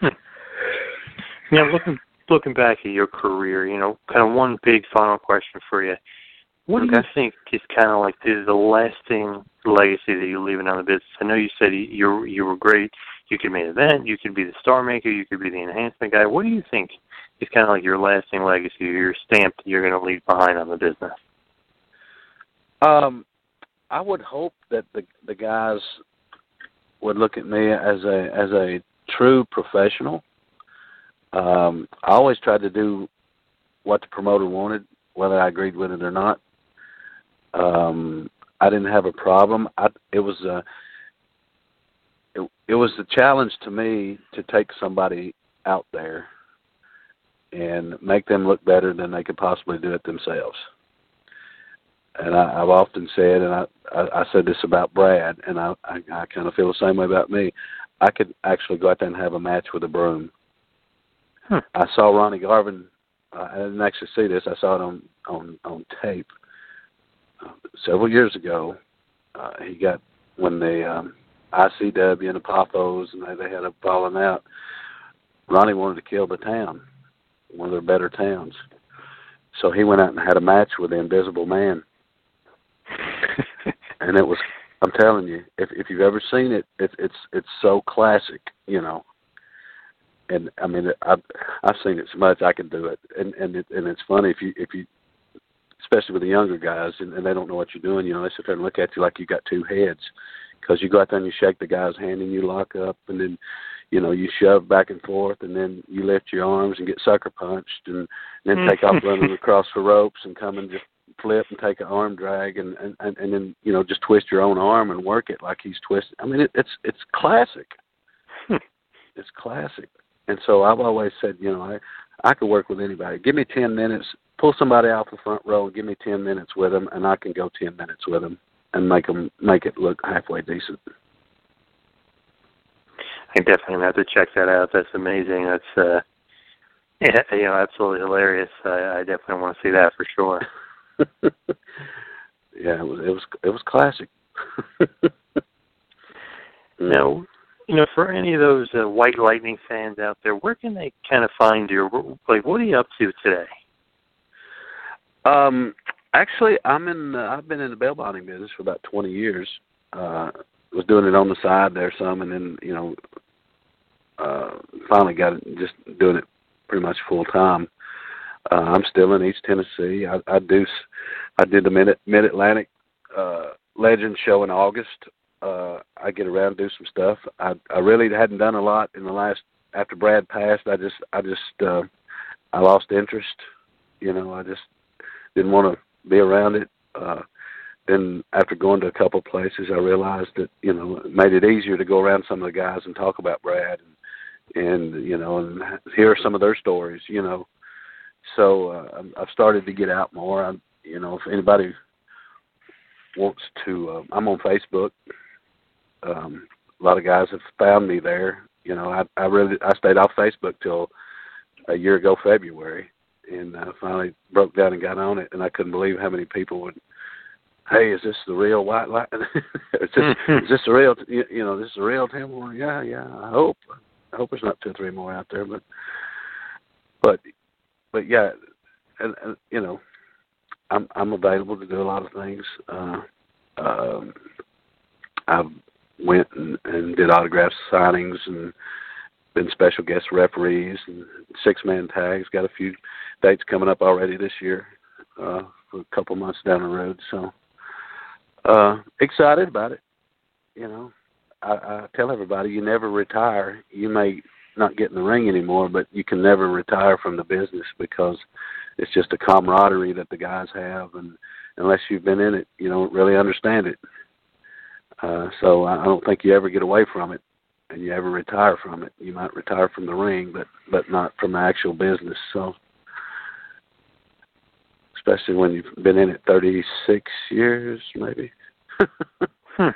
hmm. yeah looking looking back at your career you know kind of one big final question for you what okay. do you think is kind of like the, the lasting legacy that you're leaving on the business? I know you said you you were great. You could main event. You could be the star maker. You could be the enhancement guy. What do you think is kind of like your lasting legacy, your stamp that you're going to leave behind on the business? Um, I would hope that the the guys would look at me as a as a true professional. Um, I always tried to do what the promoter wanted, whether I agreed with it or not. Um, I didn't have a problem. I, it was a it, it was a challenge to me to take somebody out there and make them look better than they could possibly do it themselves. And I, I've often said, and I, I, I said this about Brad, and I, I, I kind of feel the same way about me. I could actually go out there and have a match with a broom. Huh. I saw Ronnie Garvin. Uh, I didn't actually see this. I saw it on on on tape several years ago. Uh, he got when the um, ICW and the Apothos and they, they had a falling out. Ronnie wanted to kill the town, one of their better towns. So he went out and had a match with the Invisible Man, and it was. I'm telling you, if if you've ever seen it, it it's it's so classic, you know. And I mean, I've I've seen it so much I can do it, and and it, and it's funny if you if you especially with the younger guys, and, and they don't know what you're doing. You know, they sit there and look at you like you got two heads, because you go out there and you shake the guy's hand and you lock up, and then, you know, you shove back and forth, and then you lift your arms and get sucker punched, and, and then take off mm. running across the ropes and come and just flip and take an arm drag, and and and, and then you know just twist your own arm and work it like he's twisting. I mean, it, it's it's classic. Hmm. it's classic. And so I've always said, you know, I I could work with anybody. Give me ten minutes, pull somebody off the front row and give me 10 minutes with them and I can go 10 minutes with them and make them make it look halfway decent. I definitely have to check that out. That's amazing. That's uh yeah, you know, absolutely hilarious. I, I definitely want to see that for sure. yeah, it was it was it was classic. Now, you know, for any of those uh, White Lightning fans out there, where can they kind of find you? Like, what are you up to today? Um, actually, I'm in. Uh, I've been in the bail bonding business for about 20 years. Uh, was doing it on the side there some, and then you know, uh, finally got it, just doing it pretty much full time. Uh, I'm still in East Tennessee. I, I do. I did the Mid Atlantic uh, Legend show in August. Uh, I get around to do some stuff. I I really hadn't done a lot in the last after Brad passed. I just I just uh, I lost interest. You know, I just didn't want to be around it. Uh, then after going to a couple places, I realized that you know it made it easier to go around some of the guys and talk about Brad and and you know and hear some of their stories. You know, so uh, I've started to get out more. I'm, you know, if anybody wants to, uh, I'm on Facebook. Um, a lot of guys have found me there. You know, I I really I stayed off Facebook till a year ago February, and I finally broke down and got on it, and I couldn't believe how many people would. Hey, is this the real white light? is, this, is this the real? You, you know, this is the real Tim Horner? Yeah, yeah. I hope. I hope there's not two or three more out there, but, but, but yeah, and, and you know, I'm I'm available to do a lot of things. Uh, um, I've went and, and did autograph signings and been special guest referees and six man tags. Got a few dates coming up already this year uh, for a couple months down the road. So uh, excited about it. You know, I, I tell everybody you never retire. You may not get in the ring anymore, but you can never retire from the business because it's just a camaraderie that the guys have, and unless you've been in it, you don't really understand it. Uh, so I don't think you ever get away from it, and you ever retire from it. You might retire from the ring, but but not from the actual business. So, especially when you've been in it 36 years, maybe. hmm.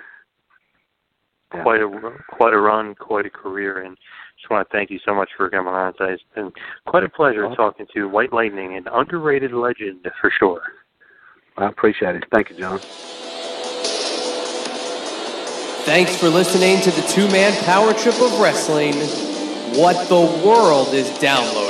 Quite a quite a run, quite a career, and just want to thank you so much for coming on today. It's been quite a pleasure awesome. talking to White Lightning, an underrated legend for sure. I appreciate it. Thank you, John. Thanks for listening to the two man power trip of wrestling. What the world is downloading.